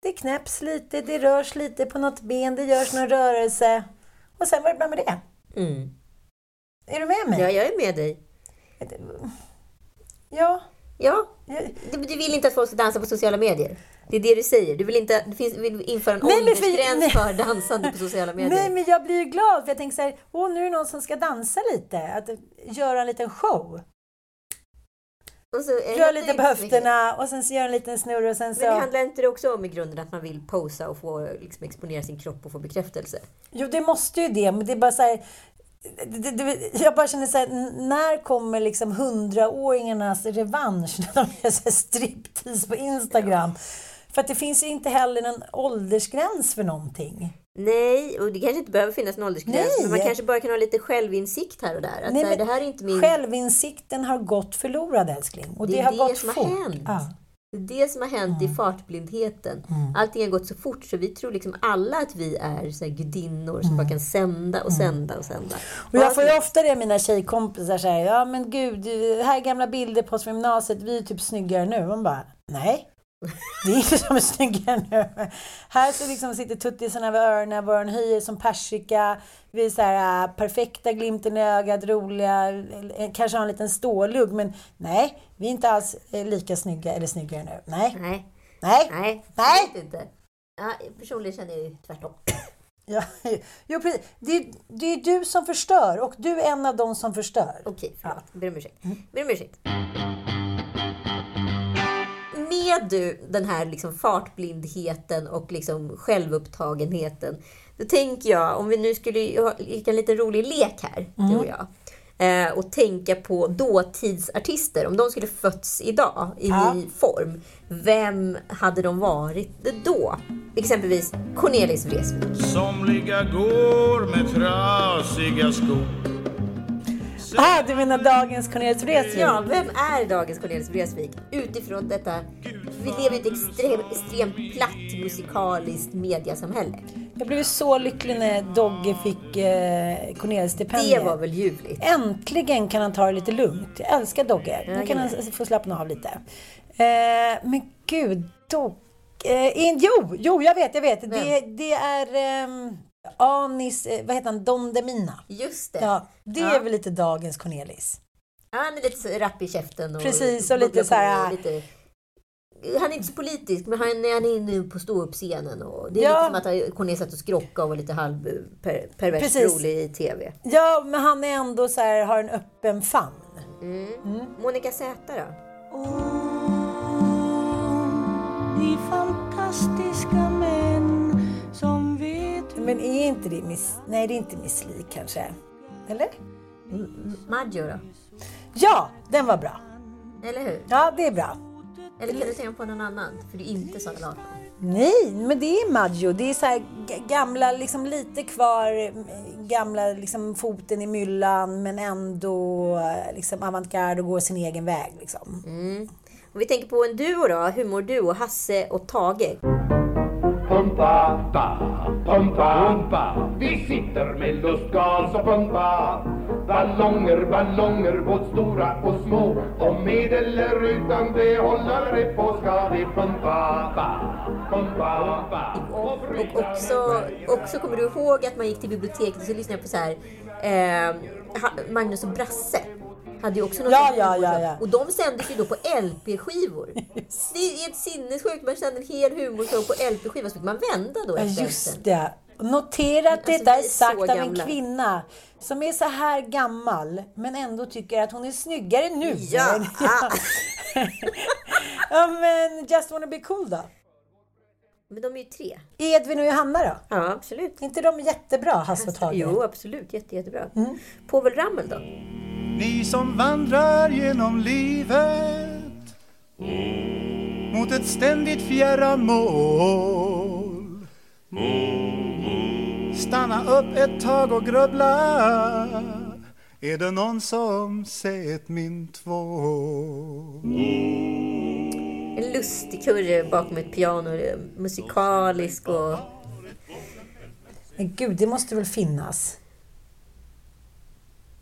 Det knäpps lite, det rörs lite på något ben, det görs någon rörelse. Och sen var det bra med det. Mm. Är du med mig? Ja, jag är med dig. Ja. Ja, du, du vill inte att folk ska dansa på sociala medier? Det är det du säger? Du vill, inte, du finns, vill införa en Nej, för- åldersgräns nej. för dansande på sociala medier? Nej, men jag blir ju glad för jag tänker så här, åh, nu är det någon som ska dansa lite. Att göra en liten show. Och så inte lite på höfterna och sen så gör en liten snurr och sen Men så... det handlar inte det också om i grunden att man vill posa och få liksom, exponera sin kropp och få bekräftelse? Jo, det måste ju det, men det är bara så här... Det, det, jag bara känner så här, när kommer liksom hundraåringarnas revansch när de gör striptease på Instagram? För att det finns ju inte heller någon åldersgräns för någonting. Nej, och det kanske inte behöver finnas en åldersgräns. Nej. Men man kanske bara kan ha lite självinsikt här och där. Att Nej, här, det här är inte min... Självinsikten har gått förlorad älskling. Och Det det, har det gått som har fort. hänt. Ja. Det är det som har hänt Mm. i fartblindheten. Allting har gått så fort så vi tror liksom alla att vi är så gudinnor som bara kan sända och sända och sända. Mm. Och jag får ju ofta det av mina tjejkompisar säger ja men gud, här är gamla bilder på oss från gymnasiet, vi är typ snyggare nu. Man bara, nej. Vi är inte som är snyggare nu. Här så liksom sitter tuttisarna över öronen, våra höjer som persika. Vi är så här äh, perfekta, glimten i ögat, roliga, eh, kanske har en liten stålugg. Men nej, vi är inte alls eh, lika snygga eller snyggare nu. Nej, Nej, nej, nej, Nej. inte. Ja, personligen känner jag ju tvärtom. Ja, jo, precis. Det, är- det är du som förstör och du är en av dem som förstör. Okej, förlåt. Ber om ursäkt. Ber om ursäkt. Med du den här liksom fartblindheten och liksom självupptagenheten. Då tänker jag, om vi nu skulle ha en liten rolig lek här, du och jag. Eh, och tänka på dåtidsartister. Om de skulle fötts idag i Ja. ny form. Vem hade de varit då? Exempelvis Cornelis Vreeswijk. Somliga går med trasiga skor Ah, du menar dagens Cornelis Vreeswijk? Ja, vem är dagens Cornelis Vreeswijk? Utifrån detta, vi lever i ett extremt, extremt platt musikaliskt mediasamhälle. Jag blev så lycklig när Dogge fick eh, Cornelis-stipendiet. Det var väl ljuvligt? Äntligen kan han ta det lite lugnt. Jag älskar Dogge. Nu kan han få slappna av lite. Eh, men gud, Dogge... Eh, in, jo, jo, jag vet, jag vet. Det, det är ehm, Anis, eh, vad heter han, Don Demina. Just det. Ja, det Ja. är väl lite dagens Cornelis. Han är lite så rapp i käften. Och Precis, och lite så här- Lite, han är inte så politisk, men han, han är inne på ståuppscenen. Och det är Ja. lite som att han- Cornelis satt och skrockade och var lite halv per, perverst Precis. rolig i TV. Ja, men han är ändå så här, har en öppen famn. Monica Z då? De fantastiska män som vet Men är inte det Miss... Nej, det är inte Miss Li kanske. Eller? Maggio då? Ja, den var bra. Eller hur? Ja, det är bra. Eller kan du tänka på någon annan? För det är inte Sara Larsson. Nej, men det är Maggio. Det är så här gamla, liksom lite kvar, mm, gamla liksom foten i myllan men ändå eh, liksom avantgarde och går sin egen väg liksom. Om vi tänker på en duo då, humorduo, Hasse och Tage. Pumpa, pa, pumpa, pumpa. Vi sitter med lustgas och pumpa. Ballonger, ballonger, både stora och små. Och med eller utan behållare på ska vi pumpa, pa, pumpa, pa. Och, och också, också kommer du ihåg att man gick till biblioteket och så lyssnade på så här, eh, Magnus och Brasse. Hade ju också något Ja, ja, ja, ja. Och de sändes ju då på LP-skivor. Det är ett sinnessjukt. Man kände en hel humorshow på LP-skiva. Så fick man vända då efter just det. Notera att Alltså, detta är sagt av en gamla. kvinna som är så här gammal men ändå tycker att hon är snyggare nu. Ja. Ah. ja men Just wanna be cool då? Men de är ju tre. Edvin och Johanna då? Ja, absolut. Är inte de jättebra, Hasse och Tage? Jo, absolut. Jätte, jättebra. Mm. Povel Ramel då? Ni som vandrar genom livet mot ett ständigt fjärran mål stanna upp ett tag och grubbla Är det någon som sett min två? En lustig kurre bakom ett piano, musikalisk och... Men gud, det måste väl finnas?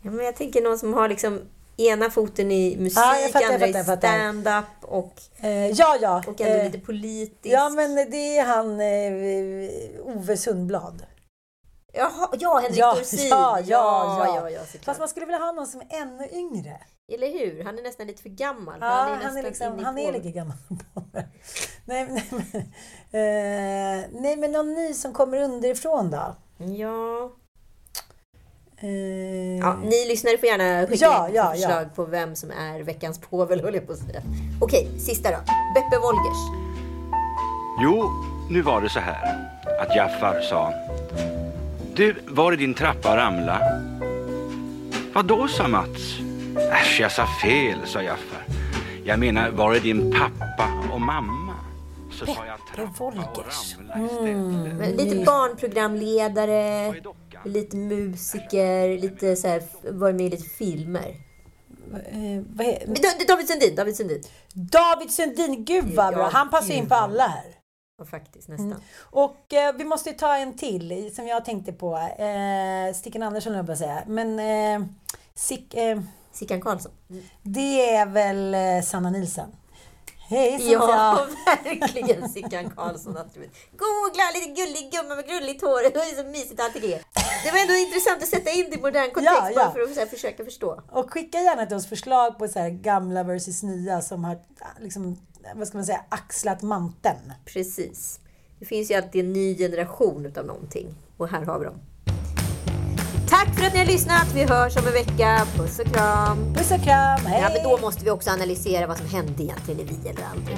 Ja, men jag tänker någon som har liksom ena foten i musik, Ja, fattar, jag andra fattar, jag i fattar. stand-up och, Eh, ja, ja. och ändå Eh, lite politiskt. Ja, men det är han eh, Ove Sundblad. Jaha, ja, Henrik ja, Dorsin. ja, ja, ja. ja, ja, såklart. Fast man skulle vilja ha någon som är ännu yngre. Eller hur? Han är nästan lite för gammal. för Ja, han är, han är, liksom, han är lika gammal. nej, nej, men, eh, nej, men någon ny som kommer underifrån då? Ja. Eh, ja. Ni lyssnare får gärna skicka Ja, in ja, förslag på vem som är veckans påvel, höll jag på att säga. Okej, sista då. Beppe Wolgers. Jo, nu var det så här att Jaffar sa Du, var är din trappa ramla? Vad då, sa Mats. Äsch, jag sa fel, sa Jaffar. Jag menar, var är din pappa och mamma? Så sa jag trappa och ramla istället. Men Lite barnprogramledare, lite musiker, lite så här, var med i lite filmer. Eh, vad är, Da- David Sundin, David Sundin. David Sundin, gud vad bra. Han passar in på alla här. Ja, faktiskt nästan. Och eh, vi måste ju ta en till som jag tänkte på. Eh, Stickan Andersson höll jag på att säga. Men eh, Sick, eh, Sickan Karlsson. Det är väl eh, Sanna Nilsson. Hej Sofia! Ja, verkligen Sickan Karlsson. naturligtvis. Googla, lite gullig gumma med grulligt hår. Det är så mysigt allting är. Det var ändå intressant att sätta in det i modern kontext Ja, ja. för att här, försöka förstå. Och skicka gärna till oss förslag på så här gamla versus nya som har liksom, vad ska man säga, axlat manteln. Precis. Det finns ju alltid en ny generation utav någonting. Och här har vi dem. Tack för att ni har lyssnat. Vi hörs om en vecka. Puss och kram. Puss och kram. Hej! Ja, men då måste vi också analysera vad som hände egentligen i Vi eller aldrig.